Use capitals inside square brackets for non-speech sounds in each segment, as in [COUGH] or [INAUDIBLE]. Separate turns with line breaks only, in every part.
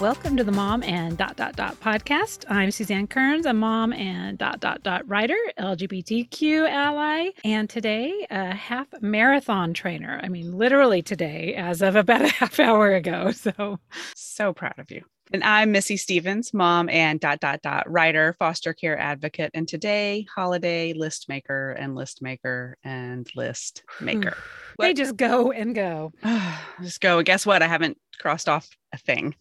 Welcome to the Mom and Dot Dot Dot podcast. I'm Suzanne Kearns, a mom and Dot Dot Dot writer, LGBTQ ally, and today a half marathon trainer. I mean, literally today, as of about a [LAUGHS] half hour ago. So,
so proud of you. And I'm Missy Stevens, mom and dot dot dot writer, foster care advocate, and today holiday list maker and list maker and list maker.
they just go and go. [SIGHS]
just go. Guess what? I haven't crossed off a thing.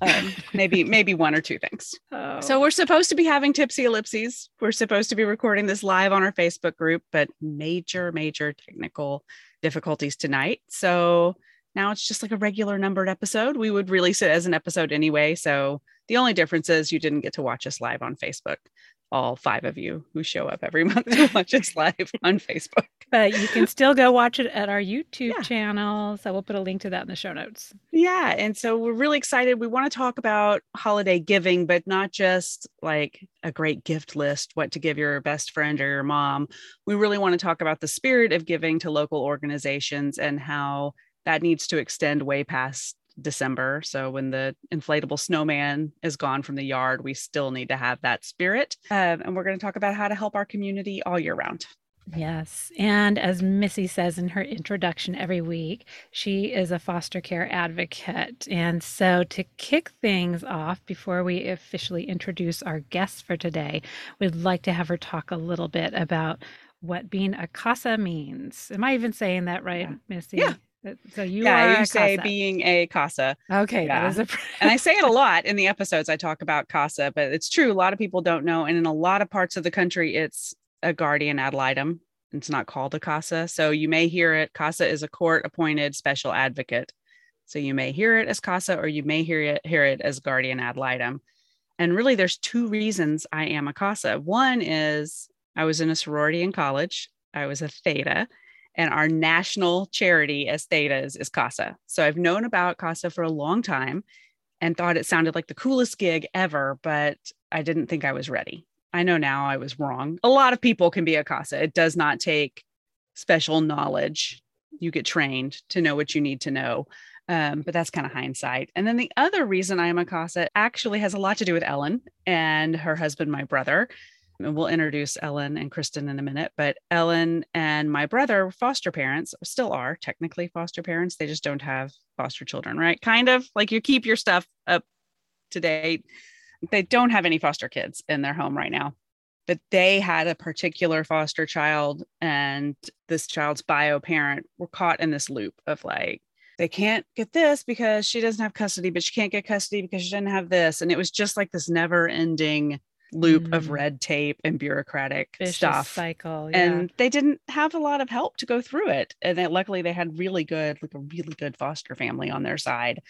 Um, maybe [LAUGHS] maybe one or two things. Oh. So we're supposed to be having tipsy ellipses. We're supposed to be recording this live on our Facebook group, but major major technical difficulties tonight. So now it's just like a regular numbered episode. We would release it as an episode anyway. So the only difference is you didn't get to watch us live on Facebook. All five of you who show up every [LAUGHS] month to watch us live on Facebook.
But you can still go watch it at our YouTube yeah. channel. So we'll put a link to that in the show notes.
Yeah. And so we're really excited. We want to talk about holiday giving, but not just like a great gift list, what to give your best friend or your mom. We really want to talk about the spirit of giving to local organizations and how that needs to extend way past December. So when the inflatable snowman is gone from the yard, we still need to have that spirit. Um, and we're going to talk about how to help our community all year round.
Yes. And as Missy says in her introduction every week, she is a foster care advocate. And so to kick things off before we officially introduce our guests for today, we'd like to have her talk a little bit about what being a CASA means. Am I even saying that right,
yeah.
Missy?
Yeah.
So you
yeah,
are
you say casa. being a casa.
Okay,
yeah.
a...
and I say it a [LAUGHS] lot in the episodes. I talk about casa, but it's true. A lot of people don't know, and in a lot of parts of the country, it's a guardian ad litem. It's not called a casa, so you may hear it. Casa is a court-appointed special advocate, so you may hear it as casa, or you may hear it hear it as guardian ad litem. And really, there's two reasons I am a casa. One is I was in a sorority in college. I was a theta and our national charity as Thetas is CASA. So I've known about CASA for a long time and thought it sounded like the coolest gig ever, but I didn't think I was ready. I know now I was wrong. A lot of people can be a CASA. It does not take special knowledge. You get trained to know what you need to know. Um, but that's kind of hindsight. And then the other reason I am a CASA actually has a lot to do with Ellen and her husband, my brother and we'll introduce Ellen and Kristen in a minute. But Ellen and my brother, foster parents, still are technically foster parents. They just don't have foster children, right? Kind of like you keep your stuff up to date. They don't have any foster kids in their home right now, but they had a particular foster child, and this child's bio parent were caught in this loop of like, they can't get this because she doesn't have custody, but she can't get custody because she didn't have this. And it was just like this never ending loop mm. of red tape and bureaucratic
Vicious
stuff
cycle yeah.
and they didn't have a lot of help to go through it and then luckily they had really good like a really good foster family on their side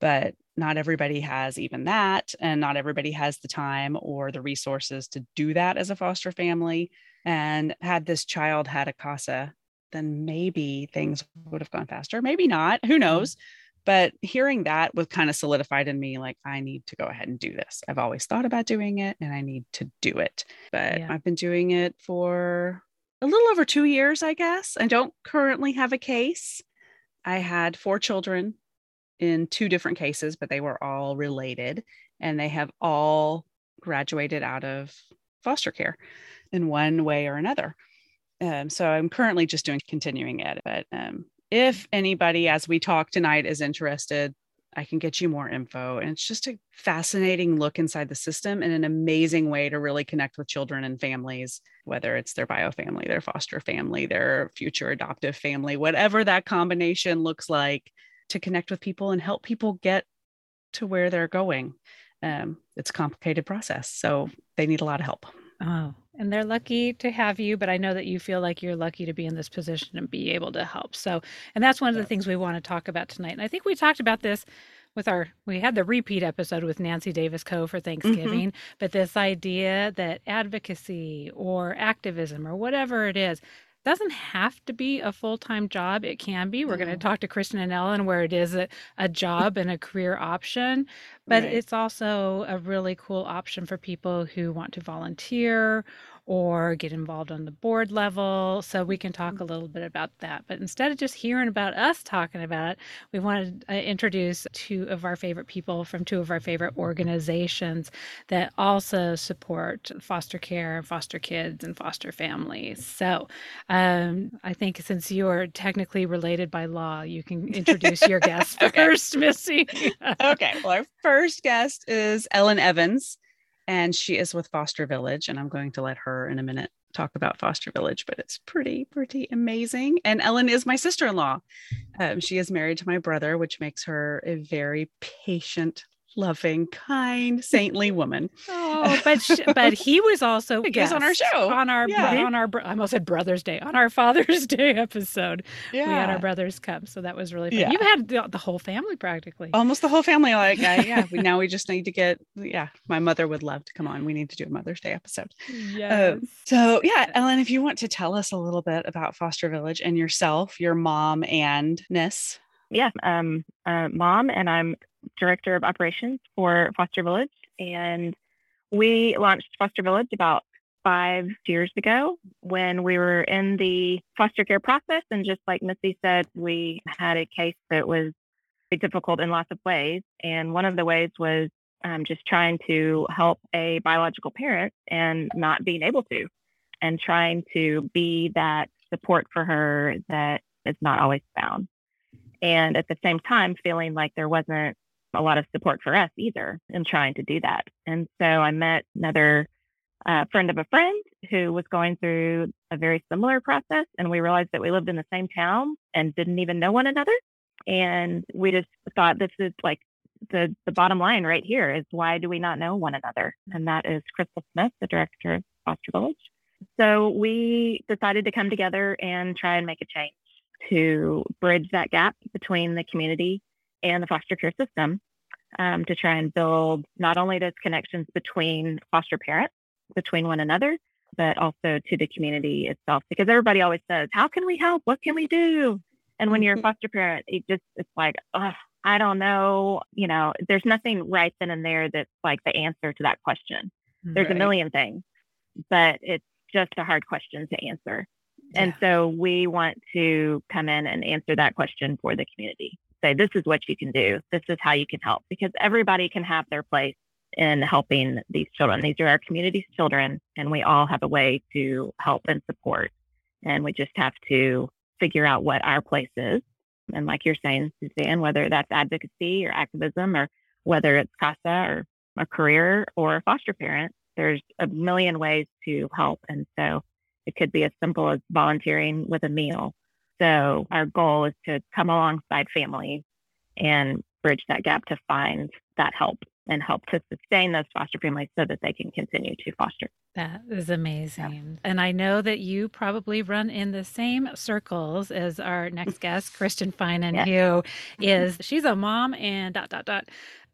but not everybody has even that and not everybody has the time or the resources to do that as a foster family and had this child had a casa then maybe things would have gone faster maybe not who mm. knows mm but hearing that was kind of solidified in me like i need to go ahead and do this. I've always thought about doing it and i need to do it. But yeah. i've been doing it for a little over two years i guess. I don't currently have a case. I had four children in two different cases but they were all related and they have all graduated out of foster care in one way or another. Um, so i'm currently just doing continuing ed but um, if anybody, as we talk tonight, is interested, I can get you more info. And it's just a fascinating look inside the system and an amazing way to really connect with children and families, whether it's their bio family, their foster family, their future adoptive family, whatever that combination looks like, to connect with people and help people get to where they're going. Um, it's a complicated process. So they need a lot of help.
Oh, and they're lucky to have you, but I know that you feel like you're lucky to be in this position and be able to help. So, and that's one of the things we want to talk about tonight. And I think we talked about this with our we had the repeat episode with Nancy Davis Kho for mm-hmm. Thanksgiving, mm-hmm. but this idea that advocacy or activism or whatever it is doesn't have to be a full-time job. It can be. We're going to
Mm.
talk to Kristen and Ellen where it is a, a job and a career option, but
Right.
it's also a really cool option for people who want to volunteer or get involved on the board level. So we can talk a little bit about that. But instead of just hearing about us talking about it, we want to uh, introduce two of our favorite people from two of our favorite organizations that also support foster care and foster kids and foster families. So um, I think since you're technically related by law, you can introduce your [LAUGHS] guest
Okay.
first, [LAUGHS] Missy.
okay. Well, our first guest is Ellen Evans, and she is with Foster Village. And I'm going to let her in a minute talk about Foster Village, but it's pretty, pretty amazing. And Ellen is my sister in law. Um, she is married to my brother, which makes her a very patient, loving, kind, saintly woman.
Oh, but sh- [LAUGHS] but he was also a
He was on our show.
on our
Yeah.
on our I almost said Brothers Day on our [LAUGHS] Father's Day episode.
Yeah.
We had our brothers come, so that was really fun.
Yeah.
You had the, the whole family practically.
Almost the whole family. Like, uh, yeah, we, [LAUGHS] now we just need to get, yeah, my mother would love to come on. We need to do a Mother's Day episode.
yes.
So, yeah, Ellen, if you want to tell us a little bit about Foster Village and yourself, your mom and Ness.
yeah, um, uh, mom, and I'm director of operations for Foster Village. And we launched Foster Village about five years ago when we were in the foster care process. And just like Missy said, we had a case that was difficult in lots of ways. And one of the ways was um, just trying to help a biological parent and not being able to, and trying to be that support for her that is not always found and at the same time feeling like there wasn't a lot of support for us either in trying to do that. And so i met another uh, friend of a friend who was going through a very similar process and we realized that we lived in the same town and didn't even know one another. And we just thought this is like the the bottom line right here is why do we not know one another? And that is crystal smith the director of foster village. So we decided to come together and try and make a change to bridge that gap between the community and the foster care system um, to try and build not only those connections between foster parents, between one another, but also to the community itself. Because everybody always says, How can we help? What can we do? And when you're a
Mhm.
foster parent, it just, it's like, oh, I don't know. You know, there's nothing right then and there that's like the answer to that question. There's
Right.
a million things, but it's just a hard question to answer. And so we want to come in and answer that question for the community. Say, this is what you can do. This is how you can help because everybody can have their place in helping these children. These are our community's children, and we all have a way to help and support. And we just have to figure out what our place is. And like you're saying, Suzanne, whether that's advocacy or activism or whether it's CASA or a career or a foster parent, there's a million ways to help. And so it could be as simple as volunteering with a meal. So our goal is to come alongside families and bridge that gap to find that help and help to sustain those foster families so that they can continue to foster.
That is amazing. And I know that you probably run in the same circles as our next guest, Kristen Finan,
Yes.
who is she's a mom and dot dot dot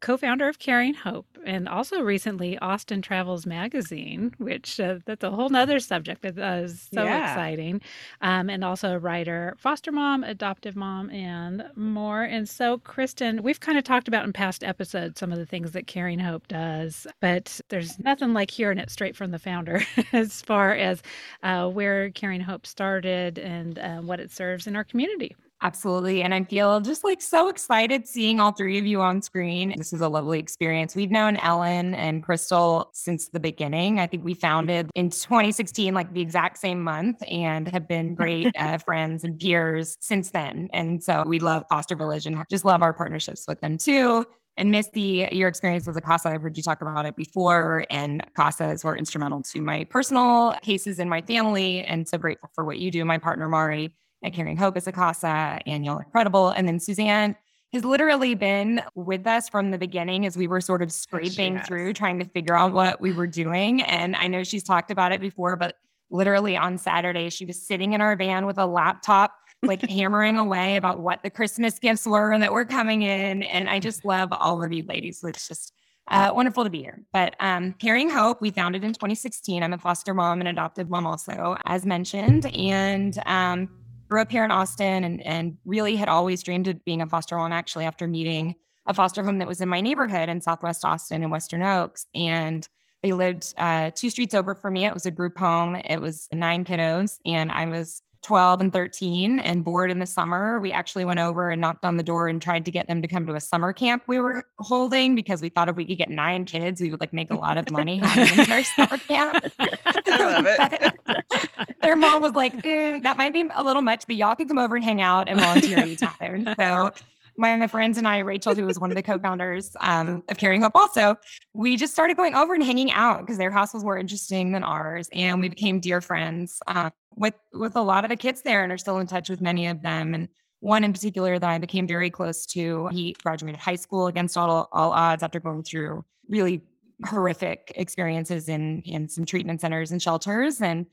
co-founder of Caring Hope and also recently Austin Travels Magazine, which uh, that's a whole nother subject that is so
Yeah.
exciting. Um, and also a writer, foster mom, adoptive mom, and more. And so, Kristen, we've kind of talked about in past episodes some of the things that Caring Hope does, but there's nothing like hearing it straight from the founder [LAUGHS] as far as uh, where Caring Hope started and uh, what it serves in our community.
Absolutely. And I feel just like so excited seeing all three of you on screen. This is a lovely experience. We've known Ellen and Crystal since the beginning. I think we founded in 2016, like the exact same month, and have been [LAUGHS] great uh, friends and peers since then. And so we love Foster Village and just love our partnerships with them too. And Missy, your experience with CASA, I've heard you talk about it before, and CASAs were instrumental to my personal cases in my family. And so grateful for what you do. My partner, Mari, at Caring Hope as a CASA, and incredible. And then Suzanne has literally been with us from the beginning as we were sort of scraping through, trying to figure out what we were doing. And I know she's talked about it before, but literally on Saturday, she was sitting in our van with a laptop, like [LAUGHS] hammering away about what the Christmas gifts were and that were coming in. And I just love all of you ladies. So it's just uh, wonderful to be here. But um, Caring Hope, we founded in 2016. I'm a foster mom and adopted mom also, as mentioned, and um, grew up here in Austin and, and really had always dreamed of being a foster mom actually after meeting a foster home that was in my neighborhood in Southwest Austin in Western Oaks. And they lived uh, two streets over from me. It was a group home. It was nine kiddos, and I was 12 and 13 and bored in the summer. We actually went over and knocked on the door and tried to get them to come to a summer camp we were holding because we thought if we could get nine kids, we would like make a lot of money having our summer camp. [LAUGHS]
I [LAUGHS] love it.
Their mom was like, eh, that might be a little much, but y'all can come over and hang out and volunteer anytime. So my friends and I, Rachel, who was one of the co-founders um, of Caring Hope, also, we just started going over and hanging out because their house was more interesting than ours, and we became dear friends uh, with with a lot of the kids there, and are still in touch with many of them. And one in particular that I became very close to, he graduated high school against all all odds after going through really horrific experiences in in some treatment centers and shelters, and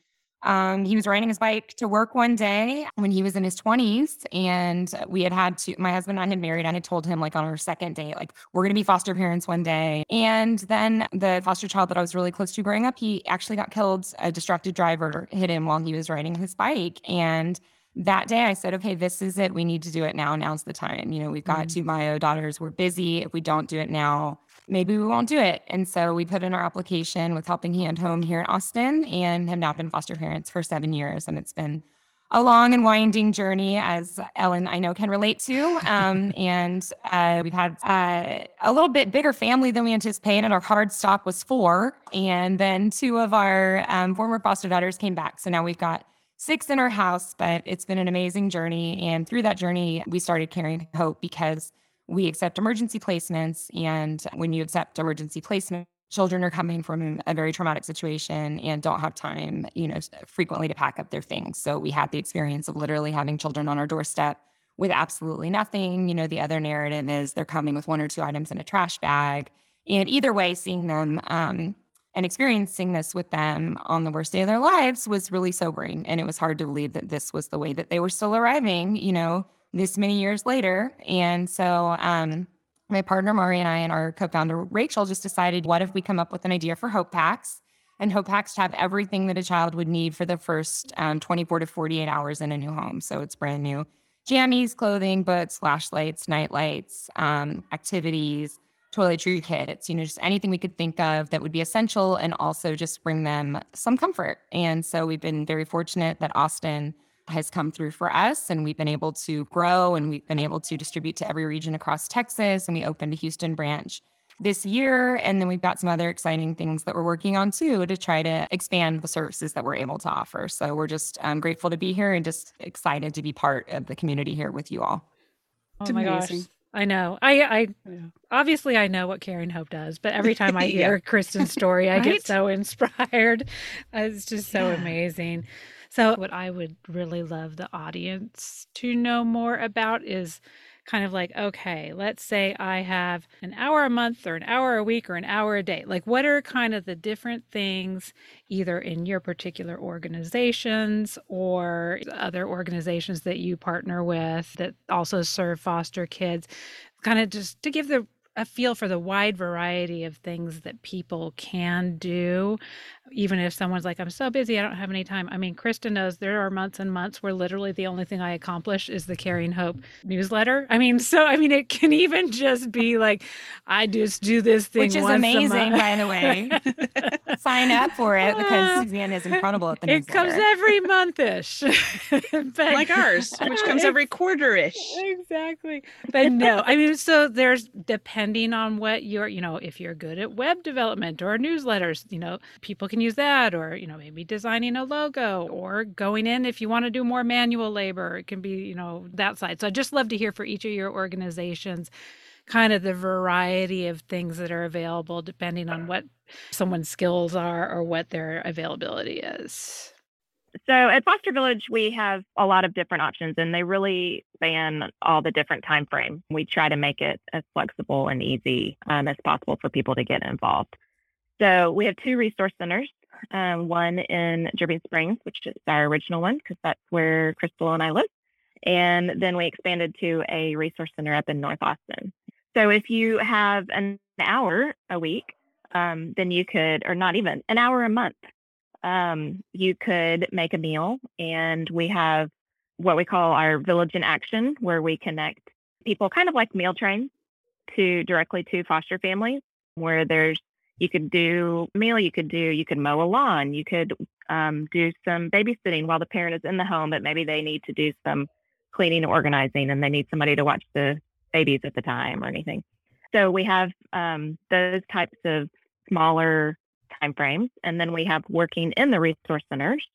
um, he was riding his bike to work one day when he was in his 20s. And we had had to, my husband and I had married. and I had told him, like, on our second date, like, we're going to be foster parents one day. And then the foster child that I was really close to growing up, he actually got killed. A distracted driver hit him while he was riding his bike. And that day I said, okay, this is it. We need to do it now. Now's the time. You know, we've got mm-hmm. two Mayo daughters. We're busy. If we don't do it now, maybe we won't do it. And so we put in our application with Helping Hand Home here in Austin and have now been foster parents for seven years. And it's been a long and winding journey, as Ellen I know can relate to. Um, [LAUGHS] and uh, we've had uh, a little bit bigger family than we anticipated. Our hard stop was four, and then two of our um, former foster daughters came back. So now we've got six in our house. But it's been an amazing journey, and through that journey, we started carrying hope because we accept emergency placements. And when you accept emergency placement, children are coming from a very traumatic situation and don't have time, you know, frequently to pack up their things. So we had the experience of literally having children on our doorstep with absolutely nothing. You know, the other narrative is they're coming with one or two items in a trash bag. And either way, seeing them um, and experiencing this with them on the worst day of their lives was really sobering. And it was hard to believe that this was the way that they were still arriving, you know, this many years later. And so um, my partner Mari and I and our co-founder Rachel just decided, what if we come up with an idea for Hope Packs? And Hope Packs have everything that a child would need for the first um, 24 to 48 hours in a new home. So it's brand new jammies, clothing, books, flashlights, night lights, um, activities, toiletry kits, you know, just anything we could think of that would be essential and also just bring them some comfort. And so we've been very fortunate that Austin has come through for us and we've been able to grow and we've been able to distribute to every region across Texas and we opened a Houston branch this year and then we've got some other exciting things that we're working on too to try to expand the services that we're able to offer. So we're just um, grateful to be here and just excited to be part of the community here with you all.
Oh my amazing. gosh. I know. I, I obviously I know what Caring Hope does, but every time I [LAUGHS] hear yeah. Kristen's story, I right? get so [LAUGHS] inspired. It's just so yeah. amazing. So, what I would really love the audience to know more about is kind of like, okay, let's say I have an hour a month or an hour a week or an hour a day. Like, what are kind of the different things, either in your particular organizations or other organizations that you partner with that also serve foster kids? Kind of just to give the a feel for the wide variety of things that people can do even if someone's like i'm so busy i don't have any time. I mean krista knows there are months and months where literally the only thing i accomplish is the Caring hope newsletter. I mean so i mean it can even just be like i just do this thing
which is amazing by the way. sign up for it because [LAUGHS] suzanne is incredible at the
it
newsletter.
It comes every monthish. [LAUGHS]
Like ours which comes every quarter-ish.
Exactly. But no i mean so there's depending depending on what you're, you know, if you're good at web development or newsletters, you know, people can use that or, you know, maybe designing a logo or going in if you want to do more manual labor, it can be, you know, that side. So I just love to hear for each of your organizations kind of the variety of things that are available depending on what someone's skills are or what their availability is.
So at Foster Village, we have a lot of different options, and they really span all the different time frame. We try to make it as flexible and easy um, as possible for people to get involved. So we have two resource centers. Um, one in Dripping Springs, which is our original one, because that's where Crystal and I live. And then we expanded to a resource center up in North Austin. So if you have an hour a week, um, then you could, or not even an hour a month, um, you could make a meal. And we have what we call our Village in Action, where we connect people kind of like meal trains to directly to foster families, where there's you could do meal, you could do you could mow a lawn, you could um, do some babysitting while the parent is in the home, but maybe they need to do some cleaning or organizing, and they need somebody to watch the babies at the time or anything. So we have um, those types of smaller time frames, and then we have working in the resource centers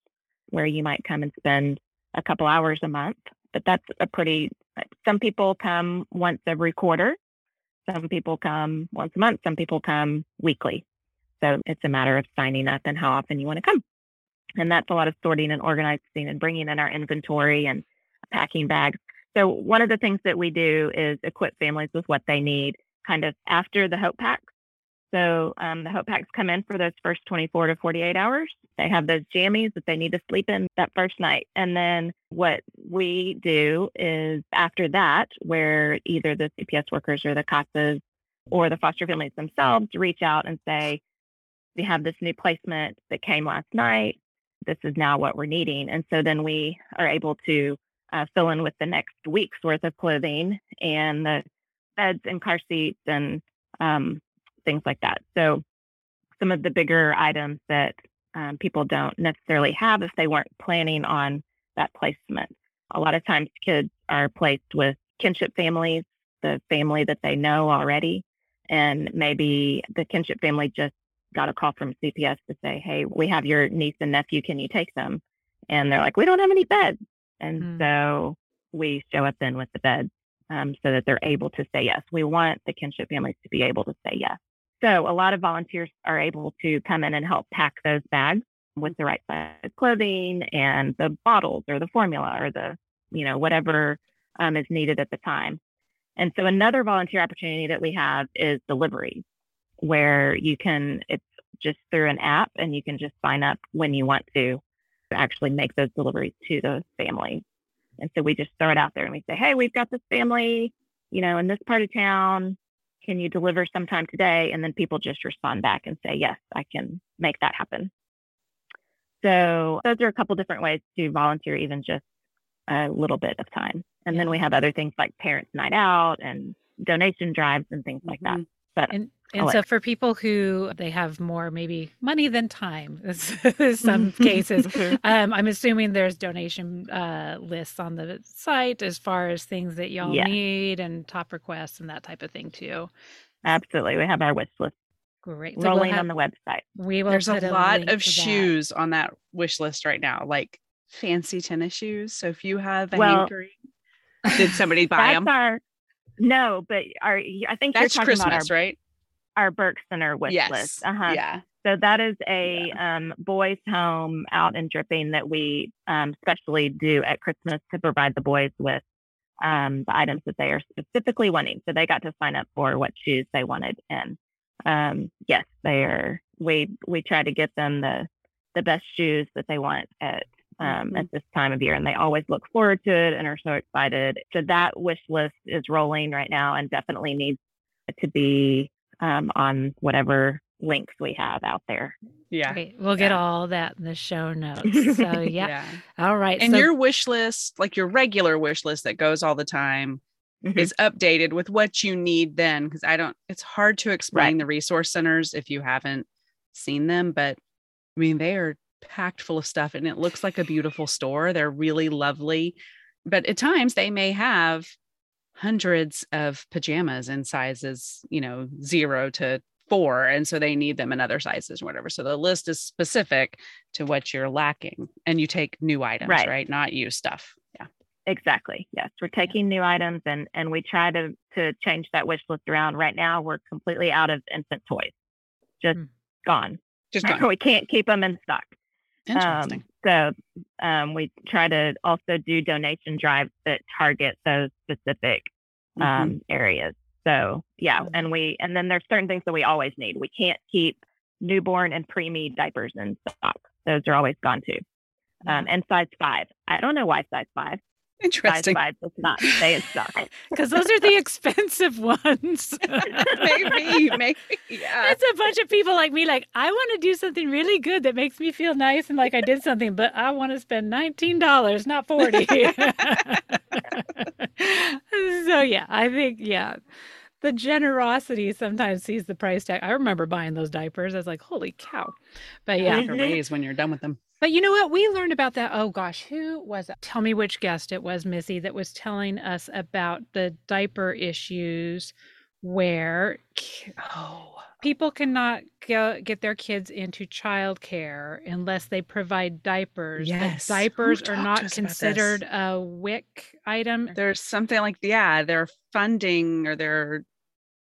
where you might come and spend a couple hours a month. But that's a pretty. Some people come once every quarter. Some people come once a month. Some people come weekly. So it's a matter of signing up and how often you want to come. And that's a lot of sorting and organizing and bringing in our inventory and packing bags. So one of the things that we do is equip families with what they need kind of after the Hope Packs. So um, the Hope Packs come in for those first 24 to 48 hours. They have those jammies that they need to sleep in that first night. And then what we do is after that, where either the CPS workers or the CASAs or the foster families themselves reach out and say, we have this new placement that came last night. This is now what we're needing. And so then we are able to uh, fill in with the next week's worth of clothing and the beds and car seats and um, things like that. So some of the bigger items that um, people don't necessarily have if they weren't planning on that placement. A lot of times kids are placed with kinship families, the family that they know already, and maybe the kinship family just got a call from CPS to say, hey, we have your niece and nephew, can you take them? And they're like, we don't have any beds. And mm. so we show up then with the beds um, so that they're able to say yes. We want the kinship families to be able to say yes. So a lot of volunteers are able to come in and help pack those bags with the right size clothing and the bottles or the formula or the, you know, whatever um, is needed at the time. And so another volunteer opportunity that we have is delivery, where you can, it's just through an app and you can just sign up when you want to actually make those deliveries to those families. And so we just throw it out there and we say, hey, we've got this family, you know, in this part of town. Can you deliver sometime today? And then people just respond back and say, yes, I can make that happen. So those are a couple different ways to volunteer, even just a little bit of time. And then we have other things like parents' night out and donation drives and things like that.
Mm-hmm. But and and so for people who they have more maybe money than time [LAUGHS] [LAUGHS] some cases um, i'm assuming there's donation uh, lists on the site as far as things that y'all yeah. need and top requests and that type of thing too.
Absolutely we have our wish list
great
rolling we'll have, on the website.
we will there's a, a lot of shoes that. on that wish list right now like fancy tennis shoes. So if you have a well, hankering did somebody [LAUGHS] buy them?
our, no but our i think
that's
you're
talking christmas
about our,
right
our Burke Center wish
yes.
list.
Uh-huh. Yeah.
So that is a yeah. um, boys' home out in Dripping that we um, specially do at Christmas to provide the boys with um, the items that they are specifically wanting. So they got to sign up for what shoes they wanted, and um, yes, they are. We we try to get them the the best shoes that they want at um, mm-hmm. at this time of year, and they always look forward to it and are so excited. So that wish list is rolling right now, and definitely needs to be um, on whatever links we have out there.
Yeah.
Great. We'll get all that in the show notes. So, [LAUGHS] yeah. yeah. All right.
And
so-
your wish list, like your regular wish list that goes all the time, mm-hmm. is updated with what you need then. Because I don't, it's hard to explain right. the resource centers if you haven't seen them. But I mean, they are packed full of stuff and it looks like a beautiful store. They're really lovely. But at times they may have hundreds of pajamas in sizes, you know, zero to four. And so they need them in other sizes or whatever. So the list is specific to what you're lacking and you take new items, right? right? Not used stuff. Yeah.
Exactly. Yes. We're taking new items and and we try to to change that wish list around. Right now we're completely out of infant toys. Just mm. gone.
Just [LAUGHS] gone.
we can't keep them in stock.
Interesting.
Um, so um, we try to also do donation drives that target those specific um, mm-hmm. areas. So yeah, and we and then there's certain things that we always need. We can't keep newborn and preemie diapers in stock; those are always gone too. Um, and size five. I don't know why size five.
Interesting.
Size does not stay in stock. [LAUGHS]
Because those are the expensive [LAUGHS] ones. [LAUGHS]
maybe, maybe. Yeah.
It's a bunch of people like me, like, I want to do something really good that makes me feel nice and like I did something, but I want to spend $19, not 40 So, yeah, I think, yeah, the generosity sometimes sees the price tag. I remember buying those diapers. I was like, holy cow. But yeah.
To raise when you're done with them.
But you know what? We learned about that. Oh gosh, who was it? Tell me which guest it was, Missy, that was telling us about the diaper issues where
Oh,
people cannot go, get their kids into childcare unless they provide diapers.
Yes. Who
diapers are not
us about this?
considered a WIC item.
there's something like yeah, they're funding or their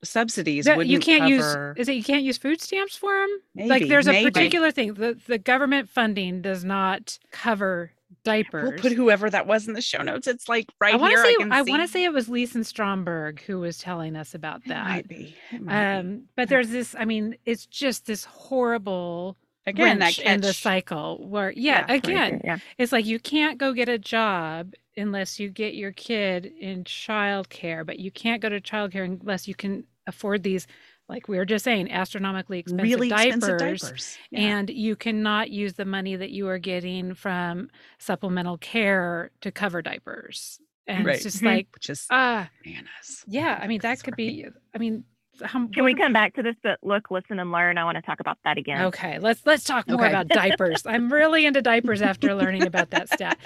subsidies
That you can't
cover.
use is it you can't use food stamps for them like
Maybe,
there's a
maybe.
particular thing the, the government funding does not cover diapers
We'll put whoever that was in the show notes. It's like right
I want
here.
say
I,
I, want to say it was Lisa Stromberg who was telling us about
It
that.
might be. It might be.
Um, but there's this. I mean, it's just this horrible
Again, that
in the cycle where, yeah,
right
again,
there, yeah.
it's like you can't go get a job unless you get your kid in childcare, but you can't go to childcare unless you can afford these, like we were just saying, astronomically expensive
really
diapers.
expensive diapers. Yeah.
And you cannot use the money that you are getting from supplemental care to cover diapers. And
Right.
it's just [LAUGHS] like,
which is
ah,
bananas.
yeah. I mean, that could be. I mean, how,
Can we come back to this? But look, listen, and learn. I want to talk about that again.
Okay, let's let's talk more
Okay.
about diapers. [LAUGHS] I'm really into diapers after learning about that stat.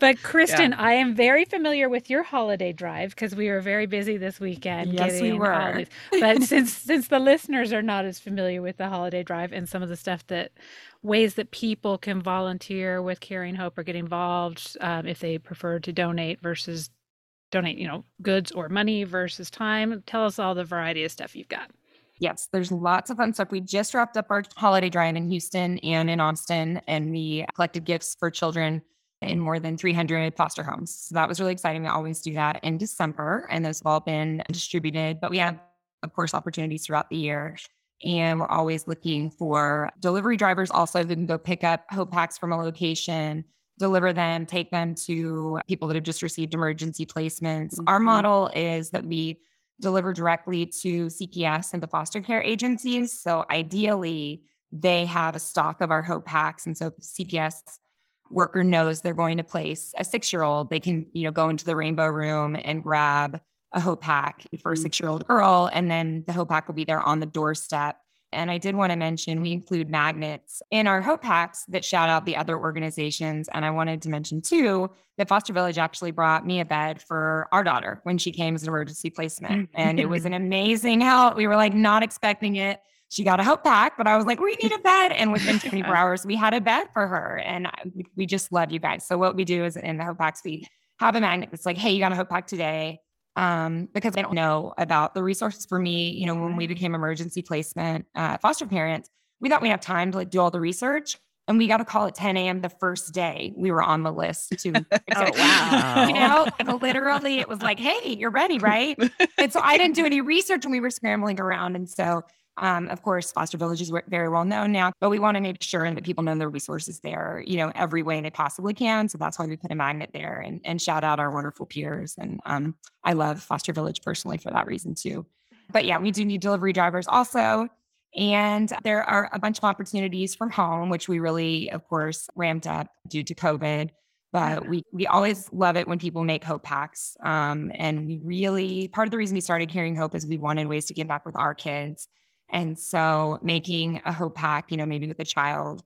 But [LAUGHS] Kristen, I am very familiar with your holiday drive because we were very busy this weekend.
Yes, we were.
holidays. But [LAUGHS] since since the listeners are not as familiar with the holiday drive and some of the stuff that ways that people can volunteer with Caring Hope or get involved um, if they prefer to donate versus donate, you know, goods or money versus time. Tell us all the variety of stuff you've got.
Yes, there's lots of fun stuff. We just wrapped up our holiday drive in Houston and in Austin, and we collected gifts for children in more than 300 foster homes. So that was really exciting. We always do that in December, and those have all been distributed. But we have, of course, opportunities throughout the year. And we're always looking for delivery drivers also who can go pick up Hope Packs from a location, deliver them, take them to people that have just received emergency placements. Our
Mhm.
model is that we deliver directly to CPS and the foster care agencies. So ideally, they have a stock of our Hope Packs. And so CPS worker knows they're going to place a six-year-old, they can, you know, go into the rainbow room and grab a Hope Pack for a
Mhm.
six-year-old girl, and then the Hope Pack will be there on the doorstep. And I did want to mention we include magnets in our Hope Packs that shout out the other organizations. And I wanted to mention too that Foster Village actually brought me a bed for our daughter when she came as an emergency placement. And it was an amazing help. We were like not expecting it. She got a Hope Pack, but I was like, we need a bed. And within [LAUGHS] 24 hours, we had a bed for her. And we- we just love you guys. So what we do is in the Hope Packs, we have a magnet that's like, hey, you got a Hope Pack today um, because I don't know about the resources for me. You know, when we became emergency placement uh, foster parents, we thought we'd have time to like do all the research. And we got a call at 10 a.m. the first day we were on the list to. [LAUGHS]
Oh, wow.
you know, like, literally, it was like, "Hey, you're ready, right?" and so I didn't do any research, and we were scrambling around. And so, um, of course, foster villages were very well known now, but we want to make sure that people know the resources there, you know, every way they possibly can. So that's why we put a magnet there and, and shout out our wonderful peers. And um, I love Foster Village personally for that reason too. But yeah, we do need delivery drivers also. And there are a bunch of opportunities from home, which we really, of course, ramped up due to COVID. But we we always love it when people make hope packs. Um, and we really part of the reason we started Caring Hope is we wanted ways to give back with our kids. And so making a hope pack, you know, maybe with a child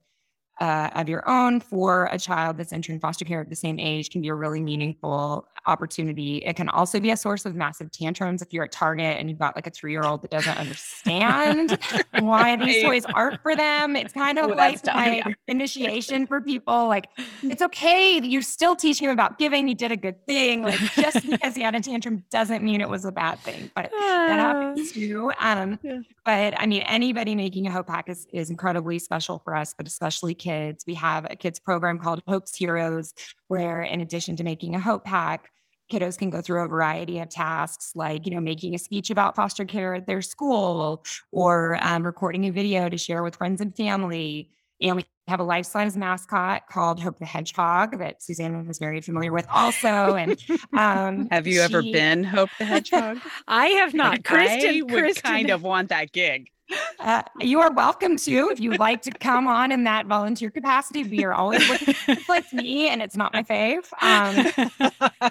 uh, of your own for a child that's entering foster care at the same age can be a really meaningful opportunity. It can also be a source of massive tantrums if you're at Target and you've got like a three year old that doesn't understand [LAUGHS] why these toys aren't for them. It's kind of
Ooh,
like my
yeah.
initiation for people. Like, it's okay. that You're still teaching him about giving. He did a good thing. Like, just [LAUGHS] because he had a tantrum doesn't mean it was a bad thing. But that happens too. Um,
Yeah.
but I mean, anybody making a Hope Pack is, is incredibly special for us, but especially kids. We have a kids program called Hope's Heroes, where in addition to making a Hope Pack, kiddos can go through a variety of tasks like, you know, making a speech about foster care at their school or um, recording a video to share with friends and family. And we have a life size mascot called Hope the Hedgehog that Suzanne was very familiar with also. And [LAUGHS] um,
have you ever been Hope the Hedgehog? [LAUGHS]
I have not. Kristen,
I would
Kristen,
kind of want that gig.
Uh, you are welcome to if you'd like to come on in that volunteer capacity. We are always looking. It's [LAUGHS] like me, and it's not my fave. Um,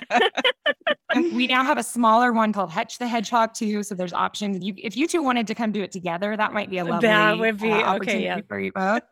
[LAUGHS] we now have a smaller one called Hetch the Hedgehog too. So there's options. You, if you two wanted to come do it together, that might be a lovely
That would be-
uh,
okay,
opportunity
yeah.
for you both.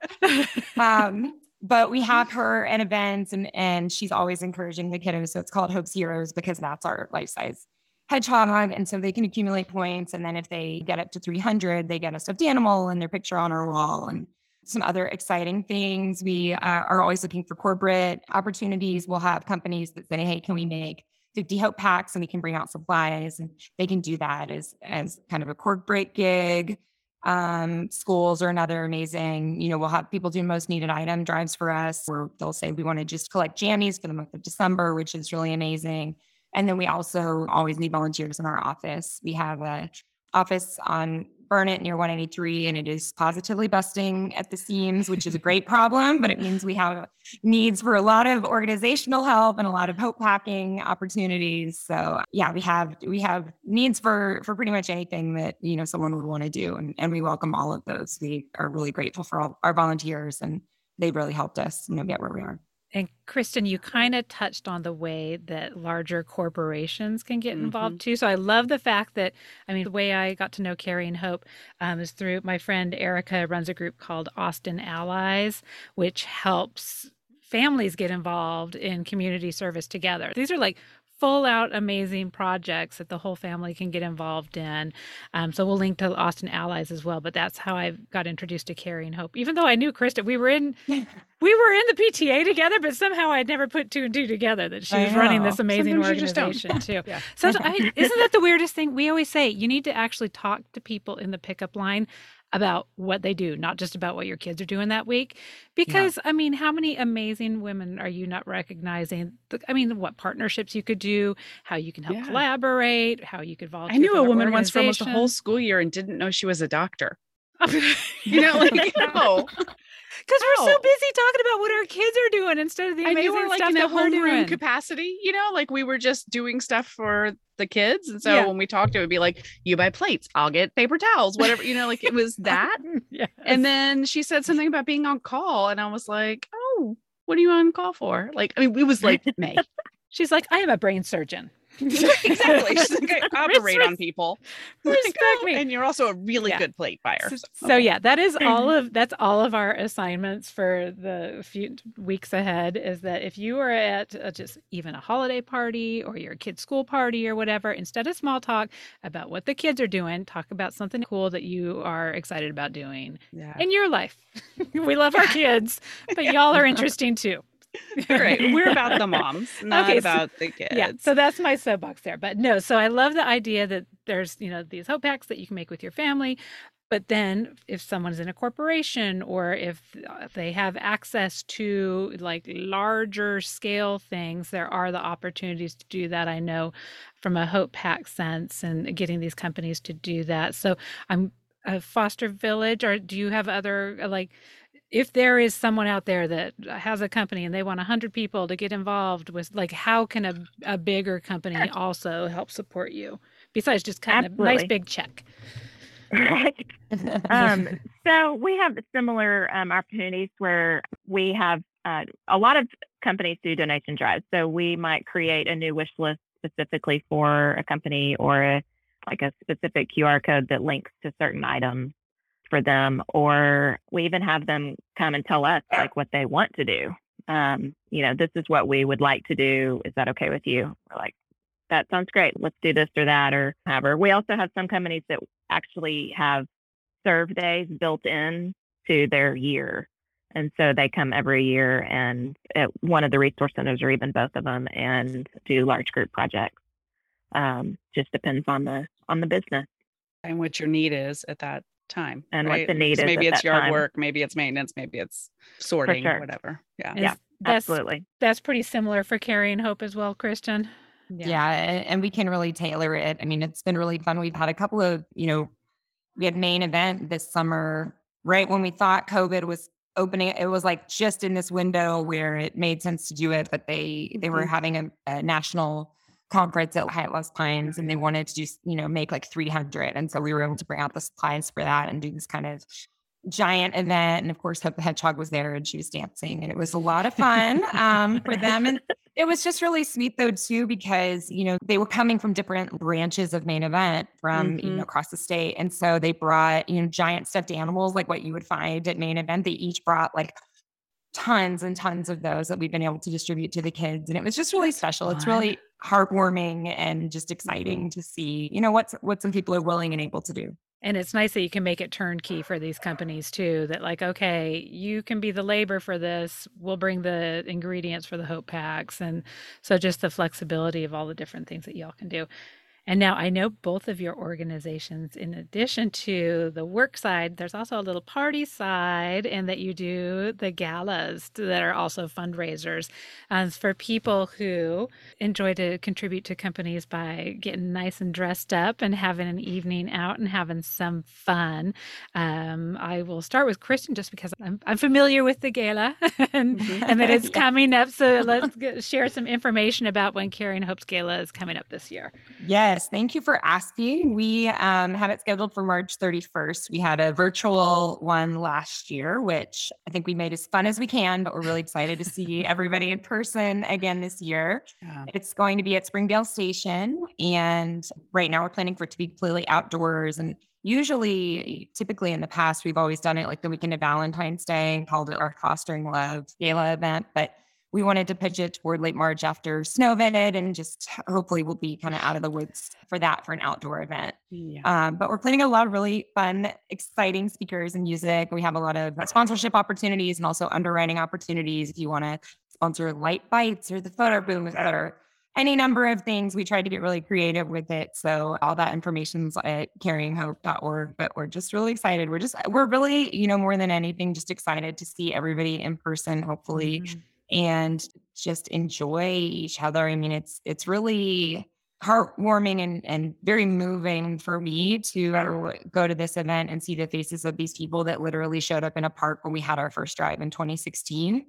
Um, but we have [LAUGHS] her at events, and and she's always encouraging the kiddos. So it's called Hope's Heroes because that's our life size hedgehog, and so they can accumulate points. And then if they get up to 300, they get a stuffed animal and their picture on our wall, and some other exciting things. We uh, are always looking for corporate opportunities. We'll have companies that say, "Hey, can we make 50 hope packs and we can bring out supplies and they can do that as as kind of a corporate gig um schools are another amazing you know we'll have people do most needed item drives for us where they'll say we want to just collect jammies for the month of december which is really amazing and then we also always need volunteers in our office we have a office on Burnet near 183, and it is positively busting at the seams, which is a great problem, but it means we have needs for a lot of organizational help and a lot of hope packing opportunities. So yeah, we have we have needs for for pretty much anything that you know someone would want to do, and, and we welcome all of those. We are really grateful for all our volunteers, and they've really helped us you know get where we are.
And Kristen, you kind of touched on the way that larger corporations can get involved too. So I love the fact that, I mean, the way I got to know Caring Hope um, is through my friend Erica runs a group called Austin Allies, which helps families get involved in community service together. These are like full out amazing projects that the whole family can get involved in. Um, so we'll link to Austin Allies as well. But that's how I got introduced to Caring Hope. Even though I knew Kristen, we were in [LAUGHS] we were in the PTA together, but somehow I'd never put two and two together that she was running this amazing
Sometimes you just don't.
organization too. [LAUGHS]
Yeah.
So I, isn't that the weirdest thing? We always say you need to actually talk to people in the pickup line about what they do, not just about what your kids are doing that week. Because I mean, how many amazing women are you not recognizing? The- I mean, what partnerships you could do, how you can help
Yeah.
collaborate, how you could volunteer.
I knew a woman once for almost a whole school year and didn't know she was a doctor. [LAUGHS] [LAUGHS] You know, like [LAUGHS] no.
We're so busy talking about what our kids are doing instead of the
And
amazing
you were like
stuff
in
that
homeroom capacity, you know, like we were just doing stuff for the kids. And so
Yeah.
when we talked, it would be like, you buy plates, I'll get paper towels, whatever, you know, like it was [LAUGHS] that.
yeah.
And then she said something about being on call. And I was like, oh, what are you on call for? Like, I mean, it was like May. [LAUGHS]
she's like, I am a brain surgeon. [LAUGHS]
exactly. [LAUGHS] She's like, operate on people. Oh,
respect
"Oh,
me."
And you're also a really
Yeah.
good plate buyer.
So,
So,
yeah, that is all mm-hmm. of that's all of our assignments for the few weeks ahead. Is that if you are at a, just even a holiday party or your kid's school party or whatever, instead of small talk about what the kids are doing, talk about something cool that you are excited about doing
yeah.
in your life. [LAUGHS] we love our kids, but y'all are interesting too. [LAUGHS]
Right. We're about the moms, [LAUGHS] not
Okay, so-
about the kids.
Yeah, so that's my soapbox there. But no, so I love the idea that there's, you know, these hope packs that you can make with your family. But then if someone's in a corporation or if uh, they have access to like larger scale things, there are the opportunities to do that. I know from a hope pack sense and getting these companies to do that. So I'm a foster village or do you have other uh, like if there is someone out there that has a company and they want 100 people to get involved with like how can a, a bigger company also help support you besides just cutting a nice big check
right. [LAUGHS] Um, so we have similar um, opportunities where we have uh, a lot of companies do donation drives. So we might create a new wish list specifically for a company or a, like a specific QR code that links to certain items for them, or we even have them come and tell us like what they want to do. Um, you know, this is what we would like to do. Is that okay with you? We're like, that sounds great. Let's do this or that or however. We also have some companies that actually have serve days built in to their year. And so they come every year and at one of the resource centers or even both of them and do large group projects. Um, just depends on the on the business.
And what your need is at that time.
And what
right?
the need
So
is
Maybe
at
it's
that
yard
time.
work, maybe it's maintenance, maybe it's sorting,
sure.
whatever. Yeah.
Yeah,
that's
Absolutely.
that's pretty similar for Caring Hope as well kristen
Yeah. a- and we can really tailor it. I mean, it's been really fun. We've had a couple of, you know, we had main event this summer, right when we thought COVID was opening it was like just in this window where it made sense to do it but they they were
Mhm.
having a, a national conference at Hyatt Lost Pines and they wanted to just you know make like 300 and so we were able to bring out the supplies for that and do this kind of giant event. And of course Hope the Hedgehog was there and she was dancing and it was a lot of fun um, for them. And it was just really sweet though too because you know they were coming from different branches of main event from you
Mhm.
know across the state. And so they brought you know giant stuffed animals like what you would find at main event. They each brought like tons and tons of those that we've been able to distribute to the kids and it was just really special it's really heartwarming and just exciting mm-hmm. to see you know what's what some people are willing and able to do
And it's nice that you can make it turnkey for these companies too. That like, okay, you can be the labor for this. We'll bring the ingredients for the hope packs, and so just the flexibility of all the different things that y'all can do. And now I know both of your organizations, in addition to the work side, there's also a little party side, and that you do the galas that are also fundraisers uh, for people who enjoy to contribute to companies by getting nice and dressed up and having an evening out and having some fun. Um, I will start with Kristen just because I'm, I'm familiar with the gala [LAUGHS] and,
Mhm.
and that it's
Yeah. [LAUGHS]
coming up. So let's get, share some information about when Caring Hope's Gala is coming up this year.
Yes, thank you for asking. We um, have it scheduled for March 31st. We had a virtual one last year, which I think we made as fun as we can, but we're really excited to see [LAUGHS] everybody in person again this year.
Yeah.
It's going to be at Springdale Station. And right now we're planning for it to be completely outdoors. And usually, typically in the past, we've always done it like the weekend of Valentine's Day and called it our Fostering Love Gala event. But we wanted to pitch it toward late March after snow vetted and just hopefully we'll be kind of out of the woods for that for an outdoor event.
Yeah.
Um, but we're planning a lot of really fun, exciting speakers and music. We have a lot of sponsorship opportunities and also underwriting opportunities. If you want to sponsor Light Bites or the photo booth or any number of things, we tried to get really creative with it. So all that information's at caringhope.org. But we're just really excited. We're just we're really, you know, more than anything, just excited to see everybody in person, hopefully
Mhm.
And just enjoy each other. I mean, it's it's really heartwarming and and very moving for me to go to this event and see the faces of these people that literally showed up in a park when we had our first drive in 2016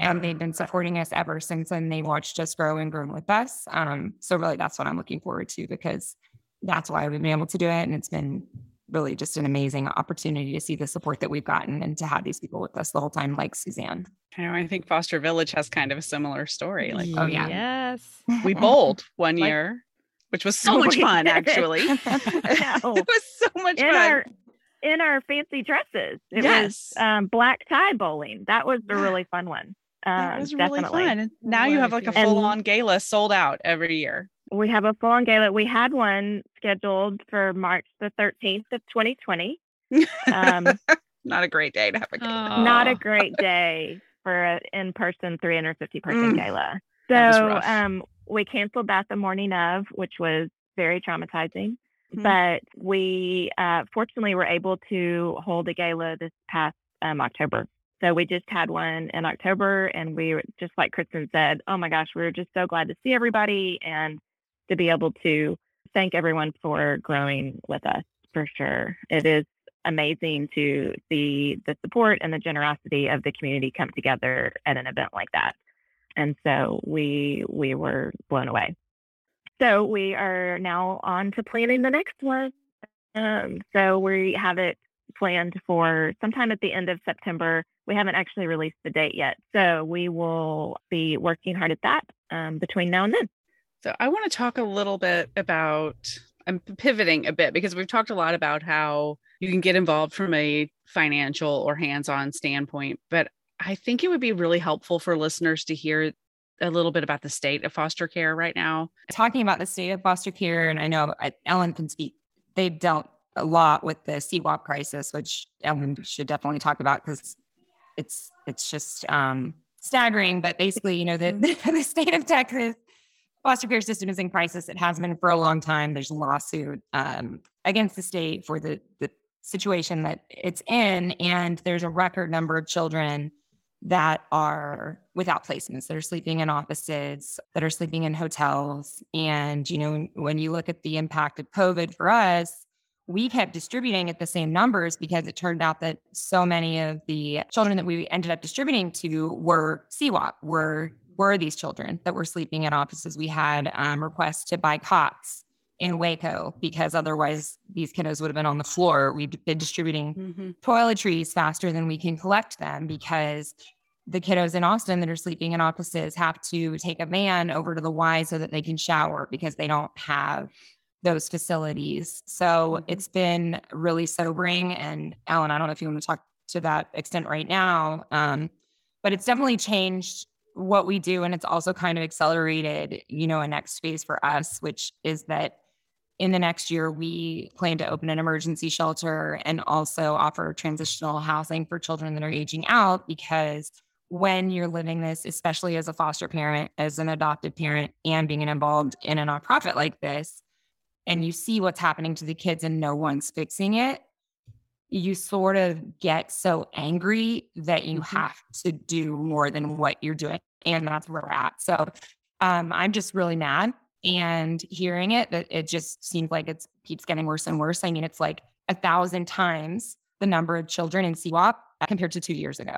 and they've been supporting us ever since and they watched us grow and grow with us. Um so really that's what i'm looking forward to because that's why we've been able to do it and it's been really just an amazing opportunity to see the support that we've gotten and to have these people with us the whole time like suzanne
I know, I think Foster Village has kind of a similar story. Like
Oh, yeah.
Yes. [LAUGHS]
we [LAUGHS] bowled one
Like-
year, which was so [LAUGHS] much fun, actually.
No.
it was so much
in
fun.
our in our fancy dresses. It
yes.
was um, black tie bowling. That was a really [GASPS] fun one.
that
Um,
was really
definitely.
fun. Now you have like a full on gala sold out every year.
We have a full on gala. We had one scheduled for March the 13th of 2020. Um, [LAUGHS]
Not a great day to have a gala.
Not a great day for an in person 350 person
Mm.
gala. So um, we canceled that the morning of, which was very traumatizing.
Mhm.
But we uh, fortunately were able to hold a gala this past um, October. So we just had one in October, and we were just like Kristen said, oh my gosh, we were just so glad to see everybody and to be able to thank everyone for growing with us for sure. It is amazing to see the support and the generosity of the community come together at an event like that. And so we we were blown away. So we are now on to planning the next one. Um, so we have it planned for sometime at the end of September. We haven't actually released the date yet. So we will be working hard at that um, between now and then.
So I want to talk a little bit about I'm pivoting a bit because we've talked a lot about how you can get involved from a financial or hands-on standpoint, but I think it would be really helpful for listeners to hear a little bit about the state of foster care right now.
talking about the state of foster care, and I know Ellen can speak. They've dealt a lot with the CWOP crisis, which Ellen should definitely talk about because it's it's just um, staggering. But basically, you know, the, [LAUGHS] the state of Texas foster care system is in crisis. It has been for a long time. There's a lawsuit um, against the state for the the situation that it's in, and there's a record number of children that are without placements that are sleeping in offices that are sleeping in hotels and you know when you look at the impact of covid for us we kept distributing at the same numbers because it turned out that so many of the children that we ended up distributing to were CWOP, were were these children that were sleeping in offices. We had um, requests to buy cots in Waco because otherwise these kiddos would have been on the floor. We've been distributing mm-hmm. toiletries faster than we can collect them because the kiddos in Austin that are sleeping in offices have to take a van over to the Y so that they can shower because they don't have those facilities. So mm-hmm. it's been really sobering. And Alan, I don't know if you want to talk to that extent right now, um, but it's definitely changed what we do. And it's also kind of accelerated, you know, a next phase for us, which is that in the next year, we plan to open an emergency shelter and also offer transitional housing for children that are aging out because when you're living this, especially as a foster parent, as an adopted parent, and being involved in a nonprofit like this, and you see what's happening to the kids and no one's fixing it, you sort of get so angry that you mm-hmm. have to do more than what you're doing. And that's where we're at. So um, I'm just really mad. And hearing it, that it just seems like it keeps getting worse and worse. I mean, it's like a thousand times the number of children in CWOP compared to two years ago.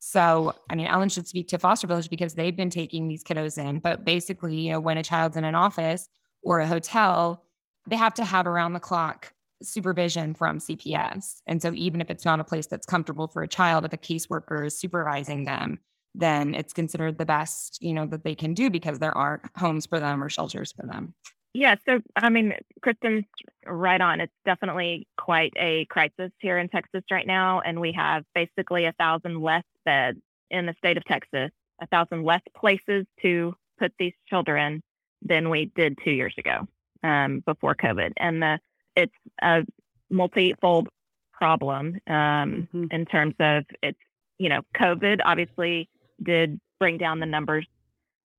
So, I mean, Ellen should speak to Foster Village because they've been taking these kiddos in. But basically, you know, when a child's in an office or a hotel, they have to have around the clock supervision from CPS. And so, even if it's not a place that's comfortable for a child, if a caseworker is supervising them, then it's considered the best, you know, that they can do because there aren't homes for them or shelters for them.
Yeah, so I mean, Kristen's right on. It's definitely quite a crisis here in Texas right now, and we have basically a thousand less beds in the state of Texas, a thousand less places to put these children than we did two years ago um, before COVID, and the it's a multi-fold problem um, mm-hmm. in terms of it's you know COVID obviously did bring down the numbers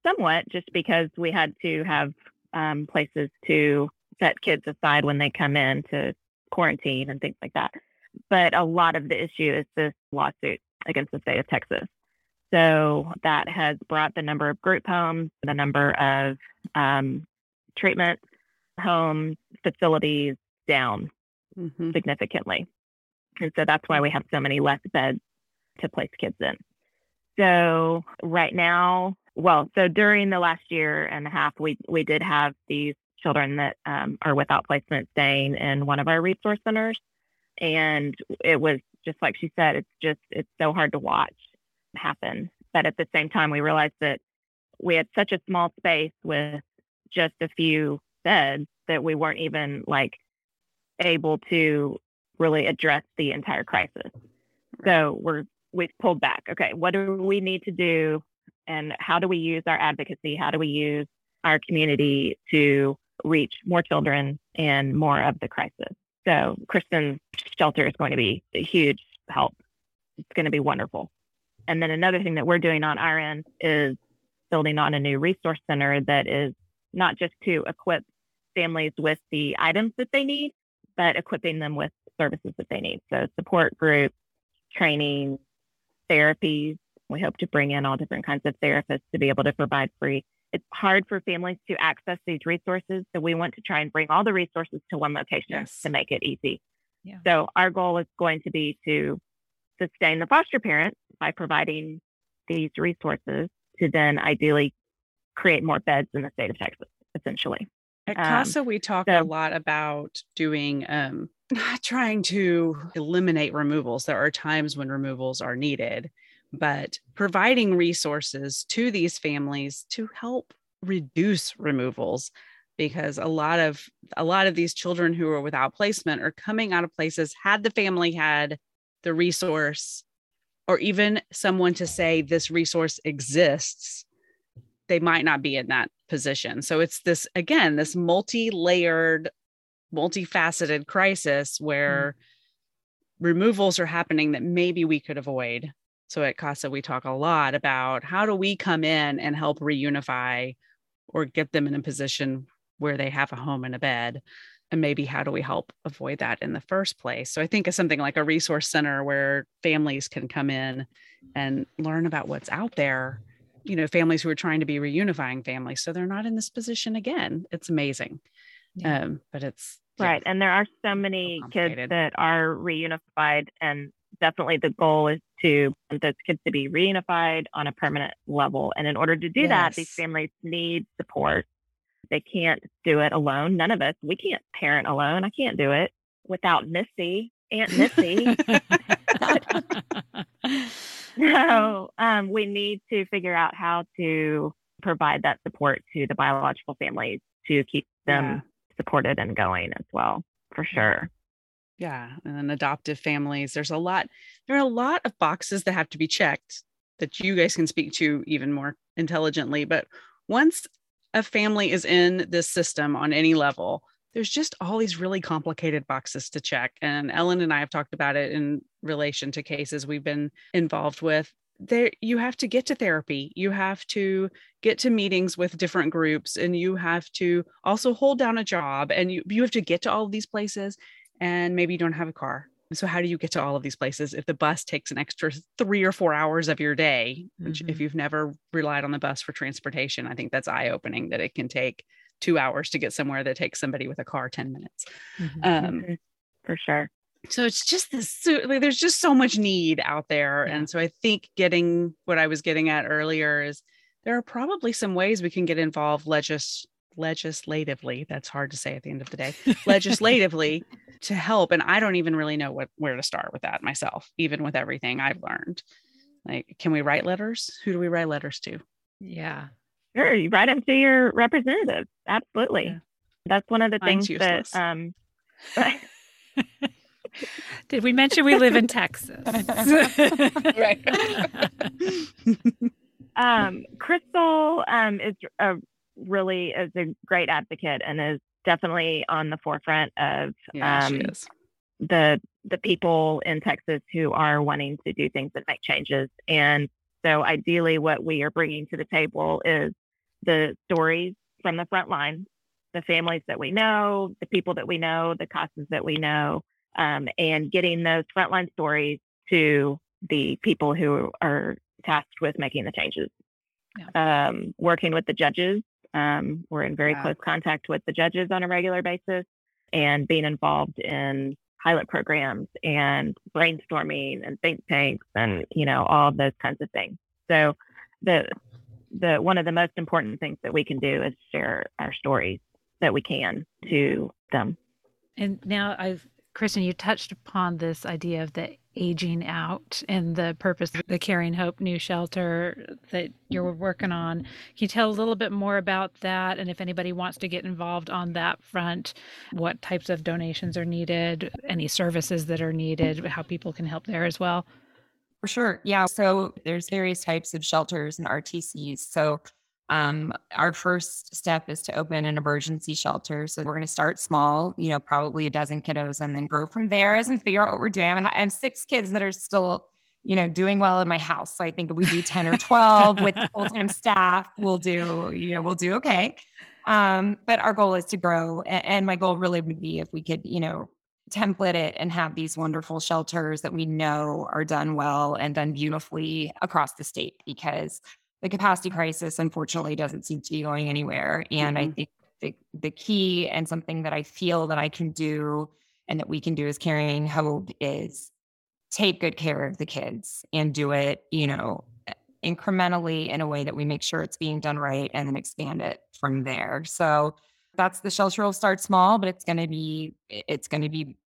somewhat just because we had to have um, places to set kids aside when they come in to quarantine and things like that. But a lot of the issue is this lawsuit against the state of Texas. So that has brought the number of group homes, the number of um, treatment homes, facilities down mm-hmm. significantly. And so that's why we have so many less beds to place kids in. So right now, well, so during the last year and a half, we we did have these children that um, are without placement staying in one of our resource centers, and it was just like she said, it's just it's so hard to watch happen. But at the same time, we realized that we had such a small space with just a few beds that we weren't even like able to really address the entire crisis. So we're we've pulled back. Okay, what do we need to do and how do we use our advocacy? How do we use our community to reach more children and more of the crisis? So, Kristen's shelter is going to be a huge help. It's going to be wonderful. And then another thing that we're doing on our end is building on a new resource center that is not just to equip families with the items that they need, but equipping them with services that they need. So, support groups, training, therapies, we hope to bring in all different kinds of therapists to be able to provide free. It's hard for families to access these resources. So we want to try and bring all the resources to one location yes. to make it easy. Yeah. So our goal is going to be to sustain the foster parent by providing these resources to then ideally create more beds in the state of Texas, essentially.
At CASA, um, we talk so, a lot about doing um, not trying to eliminate removals. There are times when removals are needed, but providing resources to these families to help reduce removals because a lot of a lot of these children who are without placement are coming out of places had the family had the resource or even someone to say this resource exists they might not be in that position so it's this again this multi-layered multifaceted crisis where mm. removals are happening that maybe we could avoid so at CASA, we talk a lot about how do we come in and help reunify or get them in a position where they have a home and a bed. And maybe how do we help avoid that in the first place? So I think of something like a resource center where families can come in and learn about what's out there, you know, families who are trying to be reunifying families. So they're not in this position again. It's amazing. Yeah. Um, but it's
Right. And there are so many kids that are reunified and definitely the goal is to those kids to be reunified on a permanent level. And in order to do yes. that, these families need support. They can't do it alone. None of us, we can't parent alone. I can't do it without Missy, Aunt Missy. [LAUGHS] so um, we need to figure out how to provide that support to the biological families to keep them yeah. Supported and going as well, for sure.
Yeah. And then adoptive families, there's a lot, there are a lot of boxes that have to be checked that you guys can speak to even more intelligently. But once a family is in this system on any level, there's just all these really complicated boxes to check. And Ellen and I have talked about it in relation to cases we've been involved with. There, you have to get to therapy. You have to get to meetings with different groups, and you have to also hold down a job. And you you have to get to all of these places and maybe you don't have a car. So how do you get to all of these places if the bus takes an extra three or four hours of your day? Which, mm-hmm. if you've never relied on the bus for transportation, I think that's eye opening that it can take two hours to get somewhere that takes somebody with a car 10 minutes.
Mm-hmm. Um, for sure.
So it's just this, like, there's just so much need out there. Yeah. And so I think getting what I was getting at earlier is there are probably some ways we can get involved legis- legislatively that's hard to say at the end of the day legislatively [LAUGHS] to help and i don't even really know what where to start with that myself even with everything i've learned like can we write letters who do we write letters to
yeah
sure you write them to your representative absolutely yeah. that's one of the Mine's things useless. that um [LAUGHS] [LAUGHS]
did we mention we live in [LAUGHS] texas?
Right.
Um crystal um is a really is a great advocate and is definitely on the forefront of yeah, um, the the people in Texas who are wanting to do things that make changes. And so, ideally, what we are bringing to the table is the stories from the front line, the families that we know, the people that we know, the causes that we know, um, and getting those frontline stories to the people who are tasked with making the changes. Yeah. Um, working with the judges um, we're in very close contact with the judges on a regular basis and being involved in pilot programs and brainstorming and think tanks and you know all of those kinds of things. So the the one of the most important things that we can do is share our stories that we can to them.
And now I've Kristen, you touched upon this idea of the aging out and the purpose of the Caring Hope new shelter that you're working on. Can you tell a little bit more about that? And if anybody wants to get involved on that front, what types of donations are needed, any services that are needed, how people can help there as well?
For sure. Yeah. So there's various types of shelters and RTCs. So um, our first step is to open an emergency shelter. So we're going to start small, you know, probably a dozen kiddos and then grow from there as and figure out what we're doing. I have six kids that are still, you know, doing well in my house. So I think if we do 10 or 12 with [LAUGHS] full time staff, we'll do, you know, we'll do okay. Um, but our goal is to grow. And my goal really would be if we could, you know, template it and have these wonderful shelters that we know are done well and done beautifully across the state because the capacity crisis unfortunately doesn't seem to be going anywhere. And mm-hmm. I think the, the key and something that I feel that I can do and that we can do as Caring Hope is take good care of the kids and do it, you know, incrementally in a way that we make sure it's being done right and then expand it from there. So that's the shelter will start small, but it's going to be it's going to be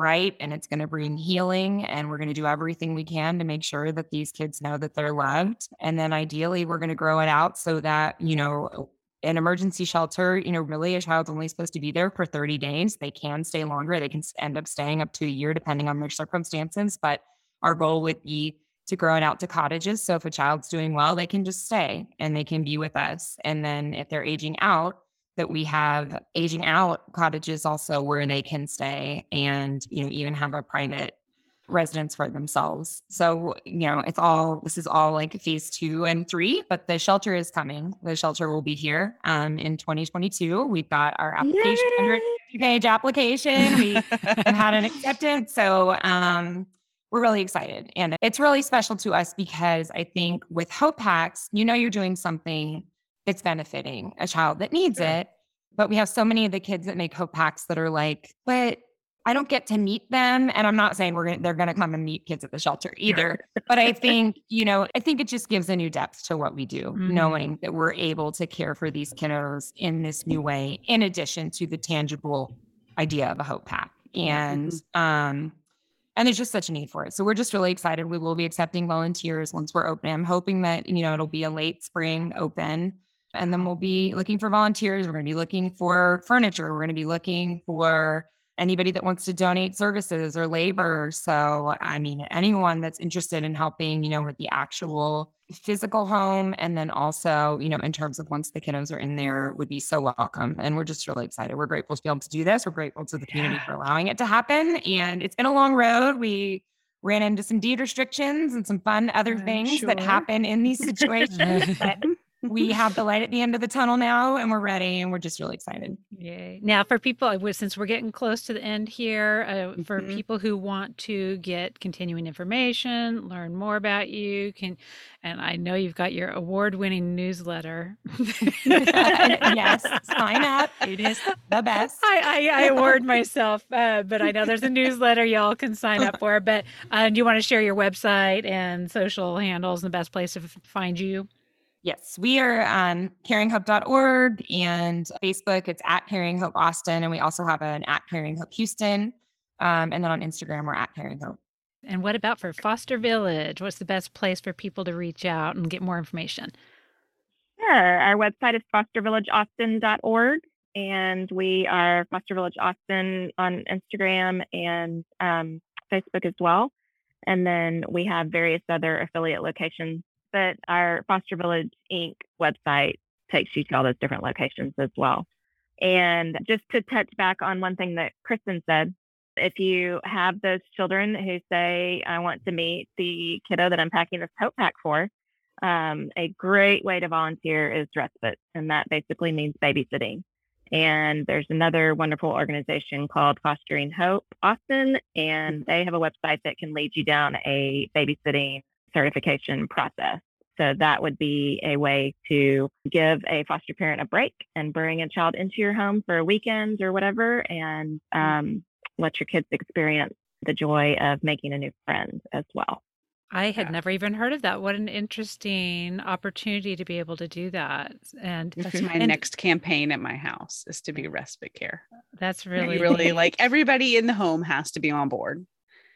right and it's going to bring healing and we're going to do everything we can to make sure that these kids know that they're loved and then ideally we're going to grow it out so that you know an emergency shelter you know really a child's only supposed to be there for 30 days. They can stay longer they can end up staying up to a year depending on their circumstances but our goal would be to grow it out to cottages so if a child's doing well they can just stay and they can be with us and then if they're aging out that we have aging out cottages also where they can stay and you know even have a private residence for themselves. So, you know, it's all this is all like phase two and three, but the shelter is coming. The shelter will be here um, in 2022. We've got our application, 150 page application. We have had an acceptance. So um, we're really excited. And it's really special to us because I think with Hope Packs, you know, you're doing something it's benefiting a child that needs it. but we have so many of the kids that make hope packs that are like, but I don't get to meet them. And I'm not saying we're gonna, they're going to come and meet kids at the shelter either. but I think, you know, I think it just gives a new depth to what we do, mm-hmm. knowing that we're able to care for these kiddos in this new way, in addition to the tangible idea of a hope pack. And, mm-hmm. um, and there's just such a need for it. So we're just really excited. We will be accepting volunteers once we're open. I'm hoping that, you know, it'll be a late spring open. And then we'll be looking for volunteers. We're going to be looking for furniture. We're going to be looking for anybody that wants to donate services or labor. So, I mean, anyone that's interested in helping, you know, with the actual physical home. And then also, you know, in terms of once the kiddos are in there, would be so welcome. And we're just really excited. We're grateful to be able to do this. We're grateful to the community yeah. for allowing it to happen. And it's been a long road. We ran into some deed restrictions and some fun other things sure. that happen in these [LAUGHS] situations. but we have the light at the end of the tunnel now and we're ready and we're just really excited.
Yay. Now, for people, since we're getting close to the end here, uh, for mm-hmm. people who want to get continuing information, learn more about you, can, and I know you've got your award winning newsletter. [LAUGHS]
yes, sign up. [LAUGHS] It is the best.
I, I, I award myself, uh, but I know there's a newsletter y'all can sign up for. But uh, do you want to share your website and social handles and the best place to find you?
Yes, we are on caringhope.org and Facebook, it's at Caring Hope Austin. And we also have an at Caring Hope Houston. Um, and then on Instagram, we're at Caring Hope.
And what about for Foster Village? What's the best place for people to reach out and get more information?
Sure. Our website is fostervillageaustin.org. And we are Foster Village Austin on Instagram and um, Facebook as well. And then we have various other affiliate locations but our Foster Village Inc. website takes you to all those different locations as well. And just to touch back on one thing that Kristen said, if you have those children who say, I want to meet the kiddo that I'm packing this hope pack for, um, a great way to volunteer is respite. And that basically means babysitting. And there's another wonderful organization called Fostering Hope Austin, and they have a website that can lead you down a babysitting certification process. So that would be a way to give a foster parent a break and bring a child into your home for a weekend or whatever, and um, let your kids experience the joy of making a new friend as well.
I had yeah. never even heard of that. What an interesting opportunity to be able to do that. And
that's my and, next campaign at my house is to be respite care.
That's really
really like everybody in the home has to be on board.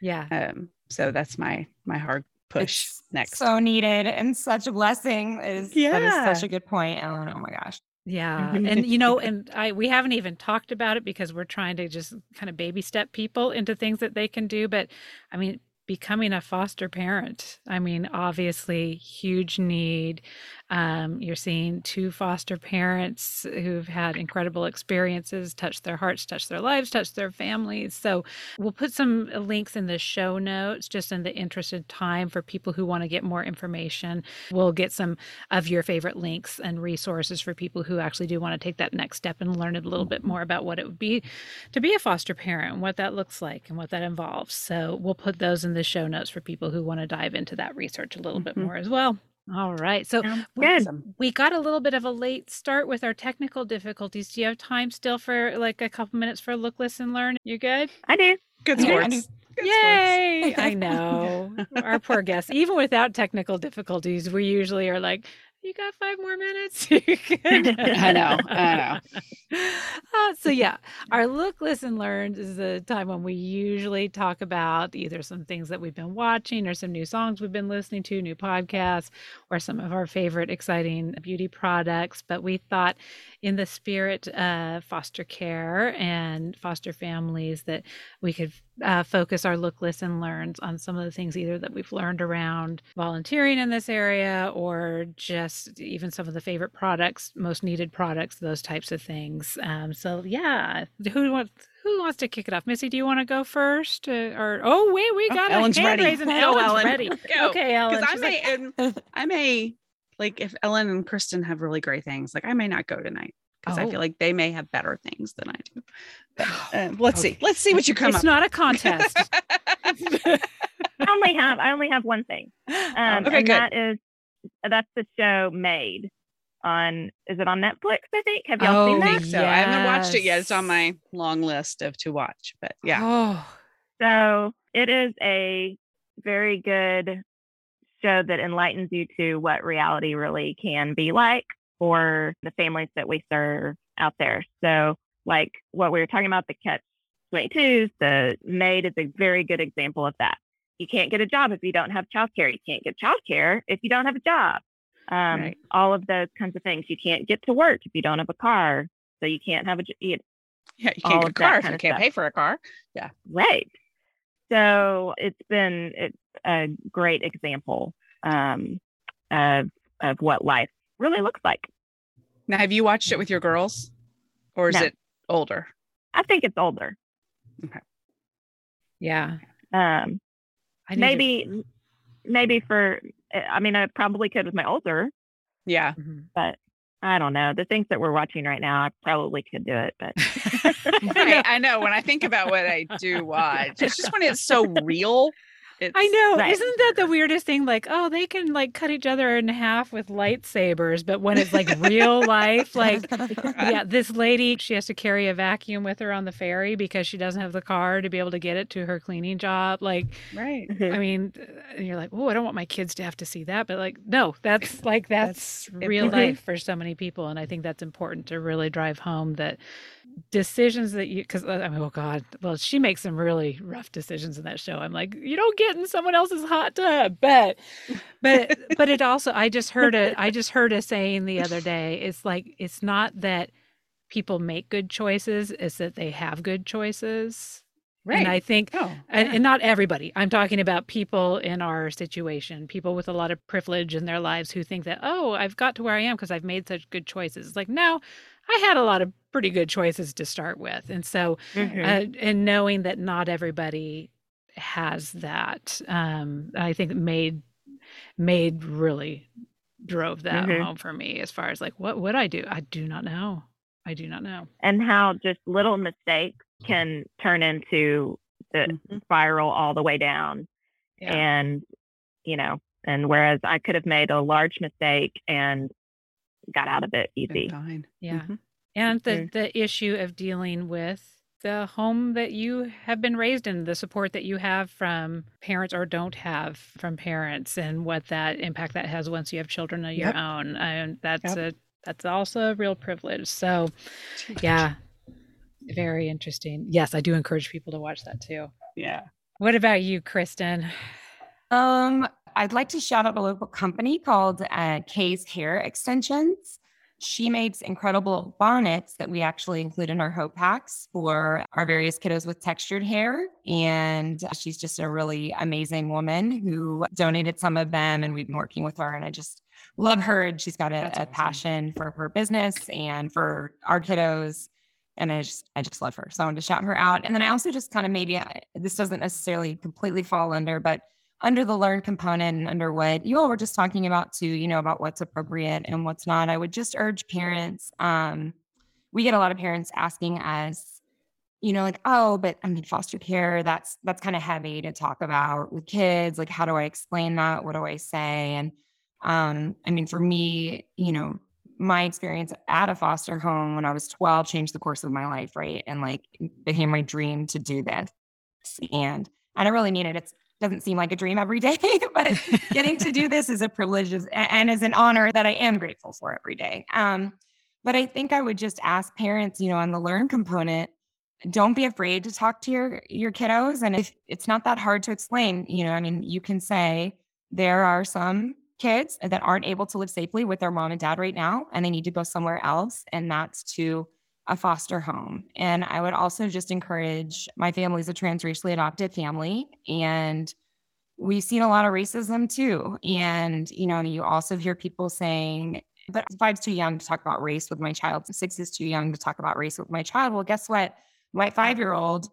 Yeah.
Um so that's my my hard push it's next.
So needed and such a blessing. Is yeah. that is such a good point, Ellen. Oh my gosh.
Yeah. [LAUGHS] and you know, and I we haven't even talked about it because we're trying to just kind of baby step people into things that they can do. But I mean, becoming a foster parent. I mean, obviously, huge need. Um, you're seeing two foster parents who've had incredible experiences touch their hearts, touch their lives, touch their families. So, we'll put some links in the show notes just in the interest of time for people who want to get more information. We'll get some of your favorite links and resources for people who actually do want to take that next step and learn a little bit more about what it would be to be a foster parent and what that looks like and what that involves. So, we'll put those in the show notes for people who want to dive into that research a little mm-hmm. bit more as well. All right. So
good.
we got a little bit of a late start with our technical difficulties. Do you have time still for like a couple minutes for look, listen, learn? You good?
I do.
Good sports.
Good Yay! Sports. [LAUGHS] I know. Our poor guests, even without technical difficulties, we usually are like, you got five more minutes. [LAUGHS]
I know. I know.
Uh, so yeah, our look, listen, learn is the time when we usually talk about either some things that we've been watching or some new songs we've been listening to, new podcasts, or some of our favorite exciting beauty products. But we thought, in the spirit of foster care and foster families, that we could uh, focus our look, listen, learns on some of the things either that we've learned around volunteering in this area or just even some of the favorite products, most needed products, those types of things. Um, so yeah, who wants who wants to kick it off? Missy, do you want to go first? Uh, or oh wait, we oh, got oh, Ellen's hand ready. Raising. Ellen's Ellen. ready. [LAUGHS] Go. Okay, Ellen.
Because I may, like, I may like if Ellen and Kristen have really great things, like I may not go tonight because oh. I feel oh. like they may have better things than I do. But, [SIGHS] uh, let's okay. see. Let's see what you come
it's
up.
Not a contest. [LAUGHS]
I only have I only have one thing. Um, okay, and good. that is that's the show Maid on is it on Netflix? I think. Have y'all
Oh,
seen that?
think so. I haven't watched it yet. It's on my long list of to watch, but yeah.
Oh,
So it is a very good show that enlightens you to what reality really can be like for the families that we serve out there. So, like what we were talking about, the catch 22s, the maid is a very good example of that. You can't get a job if you don't have childcare. You can't get childcare if you don't have a job. Um,
Right.
All of those kinds of things. You can't get to work if you don't have a car. So you can't have a you
Yeah, you can't get a car if you can't
stuff.
pay for a car. Yeah.
Right. So it's been it's a great example um, of of what life really looks like.
Now, have you watched it with your girls, or is
No.
it older?
I think it's older. Okay.
yeah.
Um,
I need to-
maybe maybe for I mean I probably could with my older,
Yeah,
Mhm.
but I don't know. The things that we're watching right now, I probably could do it, but [LAUGHS]
right. I know. When I think about what I do watch, it's just when it's so real. It's,
I know.
Right.
Isn't that the weirdest thing? Like, oh, they can like cut each other in half with lightsabers, but when it's like real life, [LAUGHS] like, yeah, this lady, she has to carry a vacuum with her on the ferry because she doesn't have the car to be able to get it to her cleaning job. Like,
Right.
I mean, uh, and you're like, oh, I don't want my kids to have to see that, but like, no, that's like that's,
That's
real life for so many people, and I think that's important to really drive home that decisions that you because I uh, mean, oh god, well, she makes some really rough decisions in that show. I'm like, you don't get in someone else's hot tub, but but but it also, I just heard a I just heard a saying the other day. It's like it's not that people make good choices; it's that they have good choices.
Right.
And I think
oh,
and,
yeah.
and not everybody. I'm talking about people in our situation, people with a lot of privilege in their lives who think that, oh, I've got to where I am because I've made such good choices. It's like, no, I had a lot of pretty good choices to start with. And so,
Mhm.
uh, and knowing that not everybody has that, um, I think Maid, Maid really drove that
Mhm.
home for me as far as like, what would I do? I do not know. I do not know.
and how just little mistakes can turn into the
Mhm.
spiral all the way down.
Yeah.
and you know and whereas i could have made a large mistake and got out of it easy
fine.
Yeah.
Mhm.
And the, the issue of dealing with the home that you have been raised in, the support that you have from parents or don't have from parents, and what that impact that has once you have children of your
Yep.
own. And that's
Yep.
a that's also a real privilege. So yeah, very interesting. Yes, I do encourage people to watch that too.
Yeah.
What about you, Kristen?
Um, I'd like to shout out a local company called uh, Kay's Hair Extensions. She makes incredible bonnets that we actually include in our Hope Packs for our various kiddos with textured hair. And she's just a really amazing woman who donated some of them, and we've been working with her. And I just love her. And she's got a, a passion for her business and for our kiddos. And I just, I just love her. So I wanted to shout her out. And then I also just kind of maybe this doesn't necessarily completely fall under, but under the learn component and under what you all were just talking about too, you know, about what's appropriate and what's not, I would just urge parents. Um, we get a lot of parents asking us, you know, like, oh, but I mean, foster care, that's that's kind of heavy to talk about with kids. Like, how do I explain that? What do I say? And um, I mean, for me, you know, my experience at a foster home when I was 12 changed the course of my life, right? And like became my dream to do this. And and I really mean it. It's doesn't seem like a dream every day, [LAUGHS] but [LAUGHS] getting to do this is a privilege and is an honor that I am grateful for every day. Um, but I think I would just ask parents, you know, on the learn component, don't be afraid to talk to your your kiddos. And if it's not that hard to explain, you know, I mean, you can say there are some kids that aren't able to live safely with their mom and dad right now, and they need to go somewhere else, and that's to a foster home. And I would also just encourage my family is a transracially adopted family. And we've seen a lot of racism too. And, you know, you also hear people saying, but five's too young to talk about race with my child. Six is too young to talk about race with my child. Well, guess what? My five year old,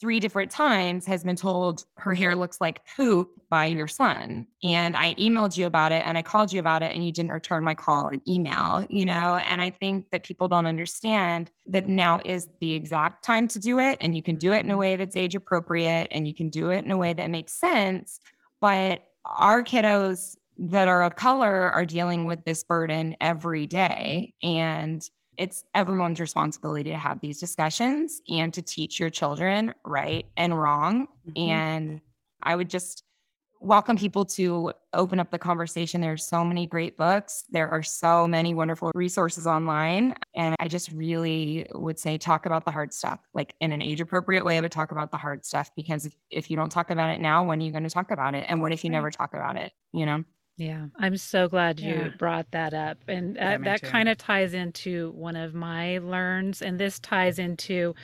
three different times, has been told her hair looks like poop by your son. And I emailed you about it and I called you about it and you didn't return my call and email, you know? And I think that people don't understand that now is the exact time to do it. And you can do it in a way that's age appropriate and you can do it in a way that makes sense. But our kiddos that are of color are dealing with this burden every day. And it's everyone's responsibility to have these discussions and to teach your children right and wrong. Mm-hmm. And I would just welcome people to open up the conversation. There's so many great books. There are so many wonderful resources online. And I just really would say talk about the hard stuff, like in an age appropriate way, but talk about the hard stuff because if, if you don't talk about it now, when are you going to talk about it? And what if you never talk about it? You know?
Yeah, I'm so glad you yeah. brought that up. And uh, yeah, that kind of ties into one of my learns. And this ties into,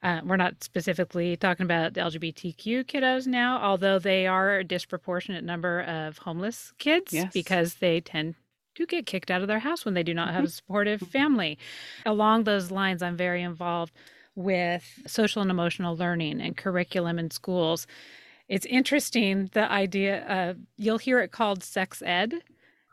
uh, we're not specifically talking about LGBTQ kiddos now, although they are a disproportionate number of homeless kids yes. because they tend to get kicked out of their house when they do not have a mm-hmm. supportive mm-hmm. family. Along those lines, I'm very involved with social and emotional learning and curriculum in schools it's interesting the idea of you'll hear it called sex ed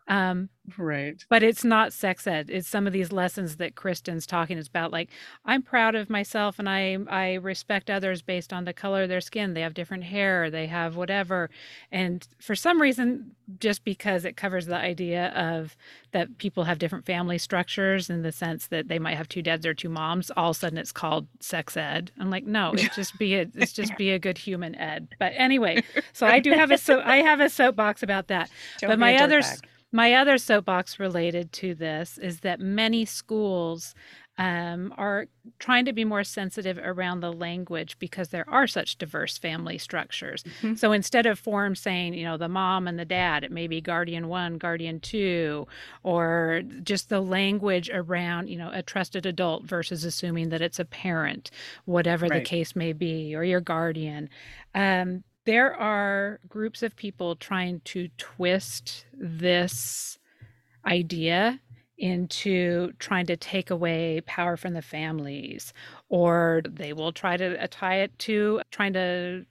um, right.
But it's not sex ed. It's some of these lessons that Kristen's talking about. Like, I'm proud of myself and I I respect others based on the color of their skin. They have different hair, they have whatever. And for some reason, just because it covers the idea of that people have different family structures in the sense that they might have two dads or two moms, all of a sudden it's called sex ed. I'm like, no, it's just be a it's just be a good human ed. But anyway, so I do have a so I have a soapbox about that. [LAUGHS] Don't but my others bag my other soapbox related to this is that many schools um, are trying to be more sensitive around the language because there are such diverse family structures. Mm-hmm. So instead of forms saying, you know, the mom and the dad, it may be guardian one, guardian two, or just the language around, you know, a trusted adult versus assuming that it's a parent, whatever right. the case may be, or your guardian. Um, there are groups of people trying to twist this idea into trying to take away power from the families, or they will try to tie it to trying to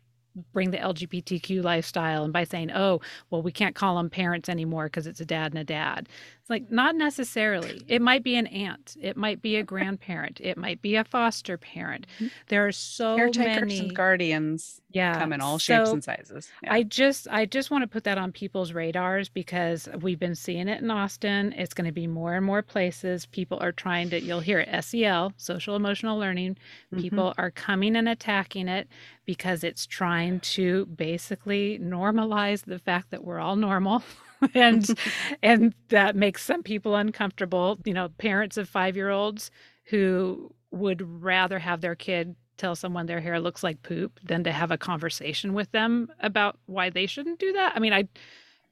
bring the LGBTQ lifestyle and by saying, oh, well, we can't call them parents anymore because it's a dad and a dad. Like, not necessarily. It might be an aunt, it might be a grandparent, it might be a foster parent. Mm-hmm. There are so Caretakers many
and guardians yeah, come in all shapes so and sizes.
Yeah. I just I just want to put that on people's radars because we've been seeing it in Austin. It's going to be more and more places. People are trying to you'll hear it, SEL, social emotional learning. Mm-hmm. People are coming and attacking it because it's trying to basically normalize the fact that we're all normal. [LAUGHS] [LAUGHS] and [LAUGHS] and that makes some people uncomfortable you know parents of 5-year-olds who would rather have their kid tell someone their hair looks like poop than to have a conversation with them about why they shouldn't do that. I mean, I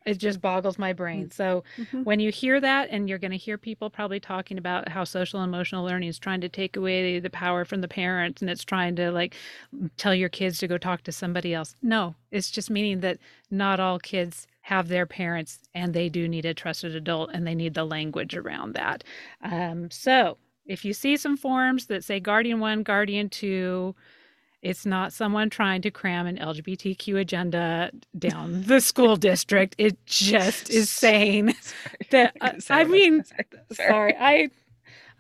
it just boggles my brain. Mm. So mm-hmm. when you hear that and you're going to hear people probably talking about how social emotional learning is trying to take away the power from the parents and it's trying to like tell your kids to go talk to somebody else. No, it's just meaning that not all kids have their parents and they do need a trusted adult and they need the language around that. Um, so if you see some forms that say Guardian 1, Guardian 2, it's not someone trying to cram an LGBTQ agenda down the [LAUGHS] school district. It just is saying [LAUGHS] that. Uh, I mean, sorry. sorry, I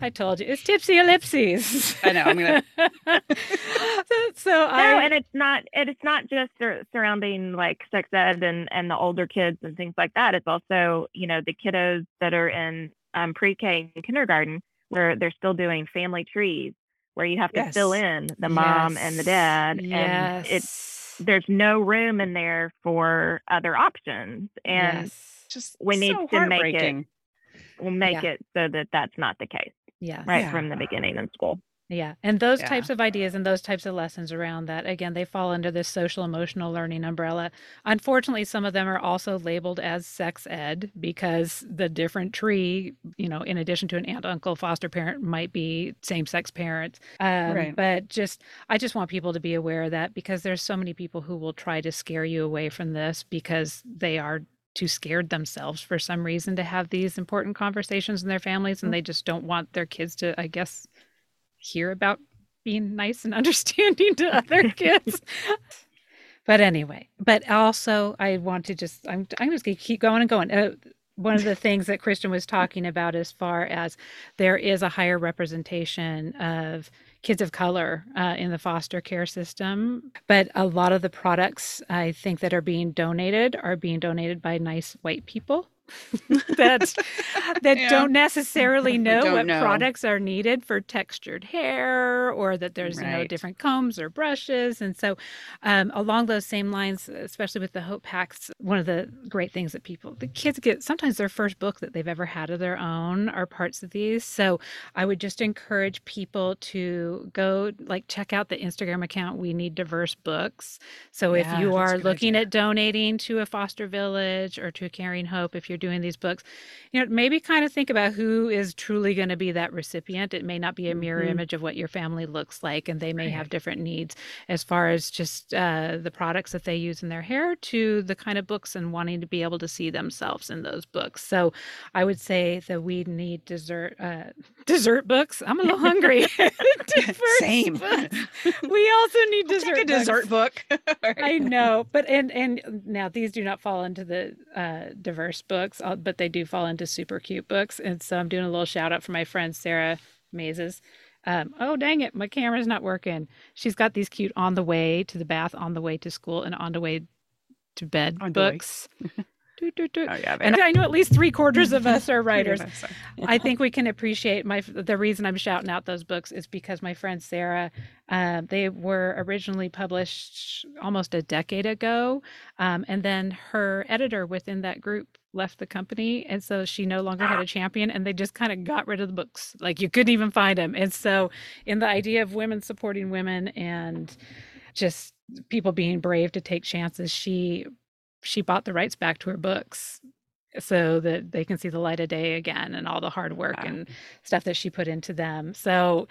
I told you it's tipsy ellipses.
I know. I'm gonna. [LAUGHS]
so, so I... no, and it's not. And It's not just surrounding like sex ed and and the older kids and things like that. It's also you know the kiddos that are in um, pre-K and kindergarten where they're still doing family trees where you have to yes. fill in the mom yes. and the dad yes. and it's there's no room in there for other options and yes. just we need so to make it we'll make yeah. it so that that's not the case yeah right yeah. from the beginning in school
yeah. And those yeah. types of ideas and those types of lessons around that, again, they fall under this social emotional learning umbrella. Unfortunately, some of them are also labeled as sex ed because the different tree, you know, in addition to an aunt, uncle, foster parent, might be same sex parents. Um, right. But just, I just want people to be aware of that because there's so many people who will try to scare you away from this because they are too scared themselves for some reason to have these important conversations in their families and mm-hmm. they just don't want their kids to, I guess, hear about being nice and [LAUGHS] understanding to other [LAUGHS] kids. but anyway, but also I want to just I'm I'm just gonna keep going and going. Uh, one of the things that Kristen was talking about as far as there is a higher representation of kids of color uh, in the foster care system. But a lot of the products I think that are being donated are being donated by nice white people. [LAUGHS] that that yeah. don't necessarily [LAUGHS] know don't what know. products are needed for textured hair or that there's right. you know different combs or brushes and so um, along those same lines especially with the hope packs one of the great things that people the kids get sometimes their first book that they've ever had of their own are parts of these so i would just encourage people to go like check out the instagram account we need diverse books so yeah, if you are looking idea. at donating to a foster village or to a caring hope if you're you're doing these books, you know, maybe kind of think about who is truly going to be that recipient. It may not be a mirror mm-hmm. image of what your family looks like, and they may right. have different needs as far as just uh, the products that they use in their hair to the kind of books and wanting to be able to see themselves in those books. So I would say that we need dessert uh, [LAUGHS] dessert books. I'm a little hungry. [LAUGHS]
Same.
Books. [LAUGHS] We also need
I'll
dessert.
a dessert book.
I know, but and and now these do not fall into the uh, diverse book books, but they do fall into super cute books. And so I'm doing a little shout out for my friend Sarah Mazes. Um, oh dang it, my camera's not working. She's got these cute on the way to the bath, on the way to school, and on the way to bed on books. Do, do, do. Oh, yeah, and I know at least three quarters of us are [LAUGHS] writers. I [LAUGHS] think we can appreciate my. The reason I'm shouting out those books is because my friend Sarah, uh, they were originally published almost a decade ago, um, and then her editor within that group left the company and so she no longer had a ah. champion and they just kind of got rid of the books. Like you couldn't even find them and so in the mm-hmm. idea of women supporting women and just people being brave to take chances she she bought the rights back to her books so that they can see the light of day again and all the hard work wow. and stuff that she put into them so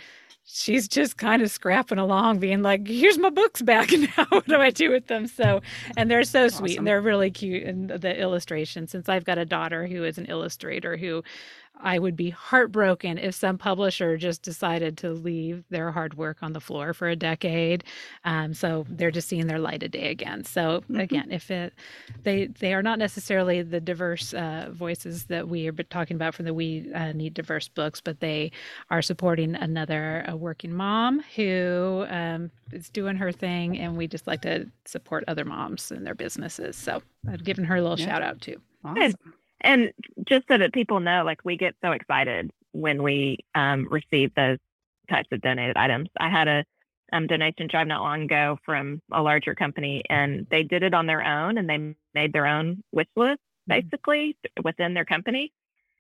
she's just kind of scrapping along, being like, "Here's my books back [LAUGHS] now. what do I do with them?" So, and they're so sweet and they're really cute. And the illustration, since I've got a daughter who is an illustrator who I would be heartbroken if some publisher just decided to leave their hard work on the floor for a decade. Um, so they're just seeing their light of day again. So mm-hmm. again, if it they they are not necessarily the diverse uh, voices that we are talking about from the We uh, Need Diverse books, but they are supporting another a working mom who um, is doing her thing, and we just like to support other moms and their businesses. So I've given her a little yeah. shout out too.
Awesome and just so that people know, like we get so excited when we um, receive those types of donated items. I had a um, donation drive not long ago from a larger company, and they did it on their own, and they made their own wish list mm-hmm. basically mm-hmm. within their company,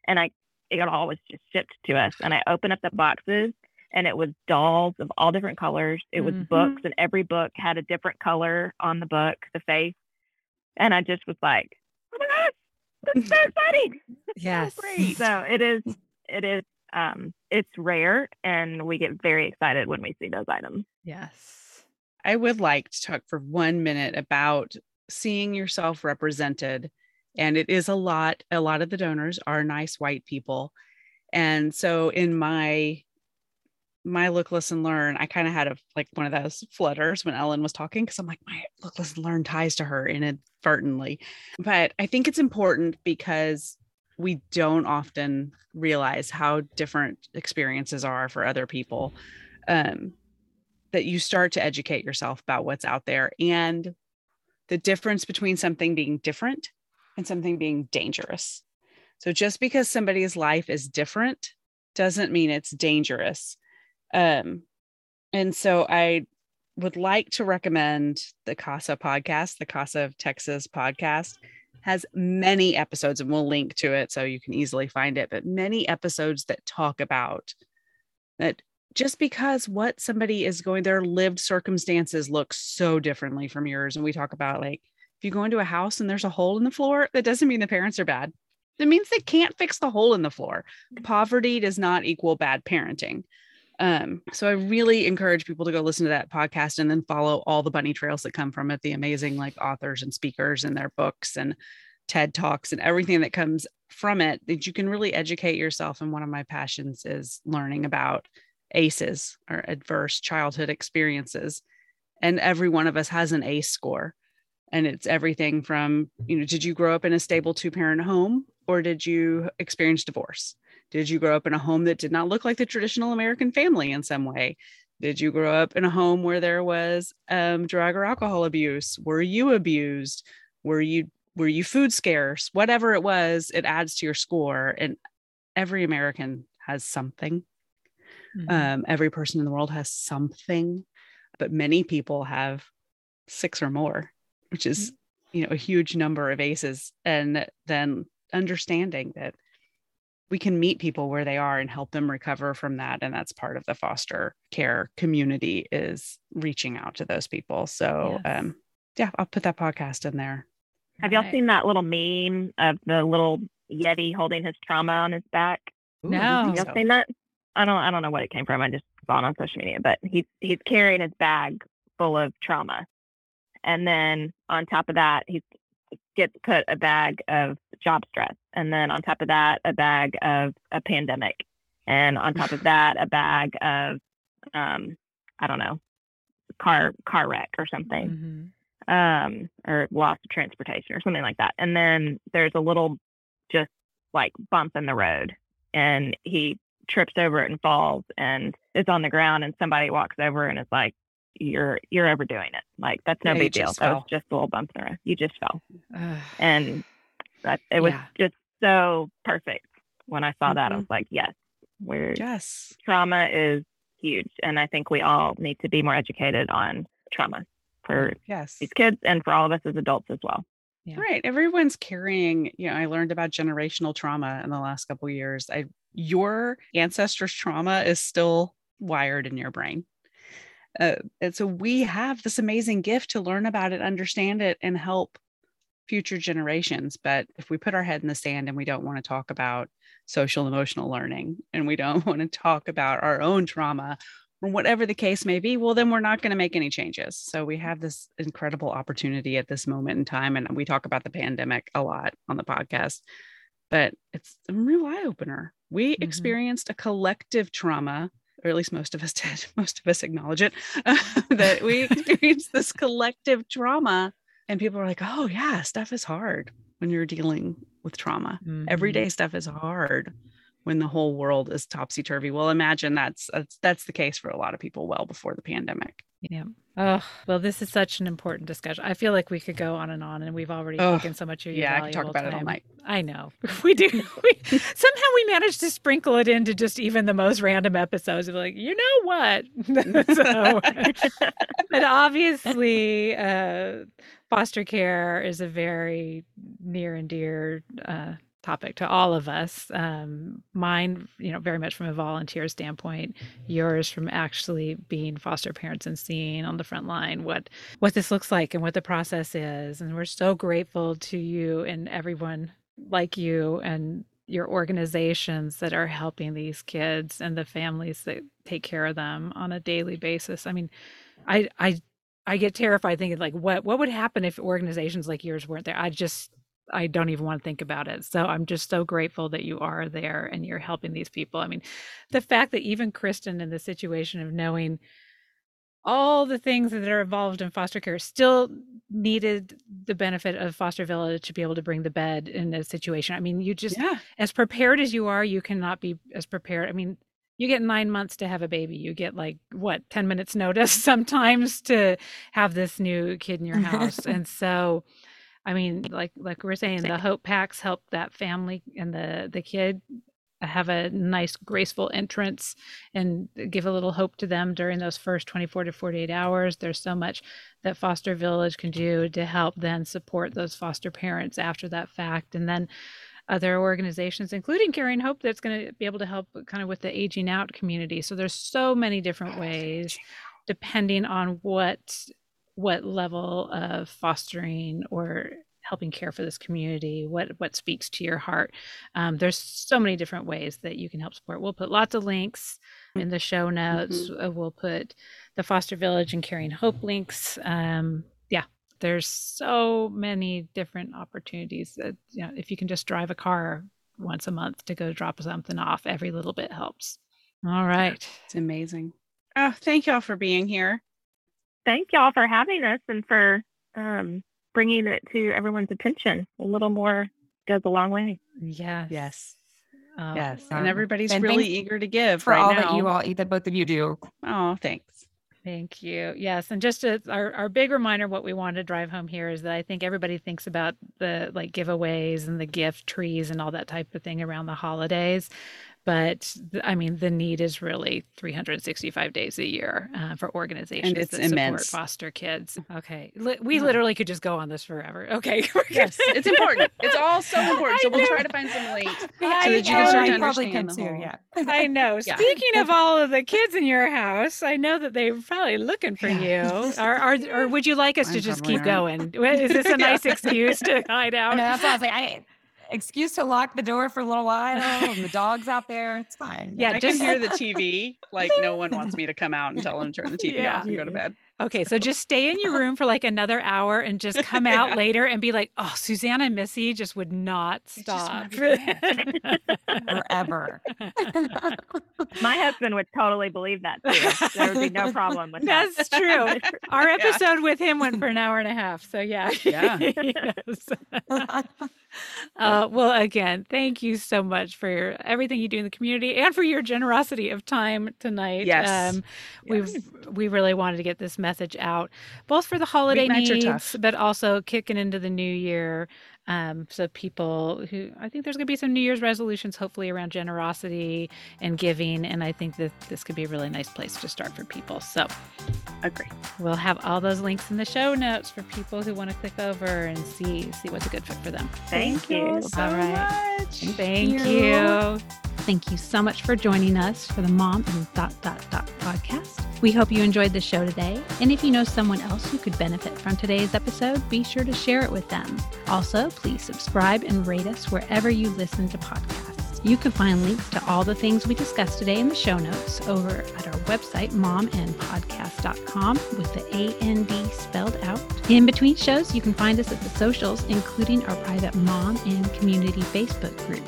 and I it all was just shipped to us, and I opened up the boxes. And it was dolls of all different colors. It was mm-hmm. books, and every book had a different color on the book, the face. And I just was like, oh my gosh, it's so exciting.
Yes.
So, so it is, it is, um, it's rare and we get very excited when we see those items.
Yes.
I would like to talk for one minute about seeing yourself represented. And it is a lot, a lot of the donors are nice white people. And so in my my look, listen, learn, I kind of had a like one of those flutters when Ellen was talking because I'm like, my look, listen, learn ties to her inadvertently. But I think it's important because we don't often realize how different experiences are for other people. Um, that you start to educate yourself about what's out there and the difference between something being different and something being dangerous. So just because somebody's life is different doesn't mean it's dangerous. Um, and so I would like to recommend the CASA podcast, the CASA of Texas podcast. Has many episodes and we'll link to it so you can easily find it, but many episodes that talk about that just because what somebody is going their lived circumstances look so differently from yours. And we talk about like if you go into a house and there's a hole in the floor that doesn't mean the parents are bad. That means they can't fix the hole in the floor. Poverty does not equal bad parenting um, so I really encourage people to go listen to that podcast and then follow all the bunny trails that come from it, the amazing like authors and speakers and their books and TED Talks and everything that comes from it that you can really educate yourself. And one of my passions is learning about ACEs or adverse childhood experiences. And every one of us has an ACE score. And it's everything from, you know, did you grow up in a stable two parent home or did you experience divorce? Did you grow up in a home that did not look like the traditional American family in some way? Did you grow up in a home where there was um, drug or alcohol abuse? Were you abused? Were you were you food scarce? Whatever it was, it adds to your score. And every American has something. Mm-hmm. Um, every person in the world has something, but many people have six or more, which is mm-hmm. you know a huge number of aces. And then understanding that we can meet people where they are and help them recover from that and that's part of the foster care community is reaching out to those people. So yes. um yeah i'll put that podcast in there.
Have y'all seen that little meme of the little yeti holding his trauma on his back?
No
have y'all so. seen that? I don't i don't know what it came from. I just saw it on social media but he's he's carrying his bag full of trauma. And then on top of that he's gets put a bag of job stress. And then on top of that, a bag of a pandemic. And on top of [LAUGHS] that, a bag of, um, I don't know, car, car wreck or something, mm-hmm. um, or loss of transportation or something like that. And then there's a little just like bump in the road and he trips over it and falls and is on the ground and somebody walks over and is like, you're you're overdoing it. Like that's no yeah, big deal. That was just a little bump in the road. You just fell, and that it was yeah. just so perfect. When I saw mm-hmm. that, I mm-hmm. was like, yes, we're
yes.
Trauma is huge, and I think we all need to be more educated on trauma for
yes
these kids and for all of us as adults as well.
Yeah. Right. Everyone's carrying, you know, I learned about generational trauma in the last couple years. I your ancestors' trauma is still wired in your brain. Uh, and so we have this amazing gift to learn about it, understand it, and help future generations. But if we put our head in the sand and we don't want to talk about social emotional learning and we don't [LAUGHS] want to talk about our own trauma or whatever the case may be, well, then we're not going to make any changes. So we have this incredible opportunity at this moment in time. And we talk about the pandemic a lot on the podcast, but it's a real eye opener. We mm-hmm. experienced a collective trauma or at least most of us did, [LAUGHS] most of us acknowledge it, uh, [LAUGHS] that we experienced this collective trauma. And people are like, oh, yeah, stuff is hard when you're dealing with trauma. Mm-hmm. Everyday stuff is hard when the whole world is topsy turvy. Well, imagine that's, that's that's the case for a lot of people well before the pandemic.
Yeah. Oh, well, this is such an important discussion. I feel like we could go on and on, and we've already oh, taken so much of your yeah. I could talk about time. it all night. I know [LAUGHS] we do. [LAUGHS] we, somehow we managed to sprinkle it into just even the most random episodes of like, you know what? [LAUGHS] so, but obviously, uh, foster care is a very near and dear uh, topic to all of us. Um, mine, you know, very much from a volunteer standpoint. Yours from actually being foster parents and seeing on the front line what what this looks like and what the process is. And we're so grateful to you and everyone like you and your organizations that are helping these kids and the families that take care of them on a daily basis. I mean, I I I get terrified thinking like what what would happen if organizations like yours weren't there? I just I don't even want to think about it. So I'm just so grateful that you are there and you're helping these people. I mean, the fact that even Kristen in the situation of knowing all the things that are involved in foster care still needed the benefit of foster village to be able to bring the bed in a situation. I mean, you just yeah. as prepared as you are, you cannot be as prepared. I mean, you get nine months to have a baby. You get like what, 10 minutes notice [LAUGHS] sometimes to have this new kid in your [LAUGHS] house. and so I mean, like like we're saying, the hope packs help that family and the the kid uh, have a nice graceful entrance and give a little hope to them during those first 24 to 48 hours. There's so much that foster village can do to help then support those foster parents after that fact. And then other organizations including caring hope that's going to be able to help kind of with the aging out community. So there's so many different ways depending on what what level of fostering or helping care for this community what what speaks to your heart. Um, there's so many different ways that you can help support. We'll put lots of links in the show notes. Mm-hmm. uh, we'll put the foster village and caring hope links. Um, yeah there's so many different opportunities that you know if you can just drive a car once a month to go drop something off every little bit helps. All right.
it's amazing. Oh thank y'all for being here
thank y'all for having us and for um, bringing it to everyone's attention. A little more goes a long way.
Yeah.
Yes.
Oh,
yes,
Um,
and everybody's
and
really eager to give
for
right
all
now.
that you all that both of you do.
oh, thanks.
Thank you. Yes, and just a, our our big reminder, what we wanted to drive home here is that I think everybody thinks about the like giveaways and the gift trees and all that type of thing around the holidays, but I mean the need is really 365 days a year uh, for organizations
it's
that support foster kids. Okay, Li- we literally could just go on this forever. Okay, [LAUGHS]
Yes, it's important. It's [LAUGHS] all so important. So we'll try to find some links [LAUGHS]
I
so that you can start to understand
too. Yeah.
I know.
Yeah.
Speaking of all of the kids in your house, I know that they're probably looking for
Yeah.
you. Or, or, or would you like us to
Mine
just keep going? Is this a nice excuse to hide out?
know, that's why I was like, I excuse to lock the door for a little while. And the dog's out there. It's fine.
Yeah,
I
just-
can hear the TV. [LAUGHS] Like no one wants me to come out and tell them to turn the TV
Yeah.
off and go to bed.
Okay, so just stay in your room for like another hour and just come [LAUGHS] out
Yeah.
later and be like, oh, Susanna and Missy just would not stop.
Forever. [LAUGHS]
My husband would totally believe that too. There would be no problem with that.
That's true. Our
Yeah.
episode with him went for an hour and a half. So yeah.
Yeah.
Yes. Uh, well, again, thank you so much for your, everything you do in the community and for your generosity of time tonight.
Yes.
Um, We've we really wanted to get this message out, both for the holiday needs, but also kicking into the new year. Um, so people who I think there's going to be some New Year's resolutions, hopefully around generosity and giving, and I think that this could be a really nice place to start for people. So
Agree.
we'll have all those links in the show notes for people who want to click over and see see what's a good fit for them.
Thank you.
so
All right.
much.
Thank
you.
you. Thank you so much for joining us for the Mom and Dot Dot Dot podcast. We hope you enjoyed the show today. And if you know someone else who could benefit from today's episode, be sure to share it with them. Also, please subscribe and rate us wherever you listen to podcasts. You can find links to all the things we discussed today in the show notes over at our website, momandpodcast.com, with the A and D spelled out. In between shows, you can find us at the socials, including our private mom and community Facebook group.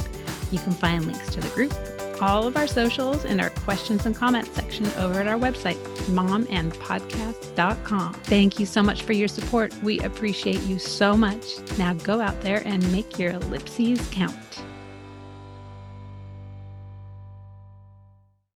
You can find links to the group, all of our socials, and our questions and comments section over at our website, momandpodcast.com. Thank you so much for your support. We appreciate you so much. Now go out there and make your ellipses count.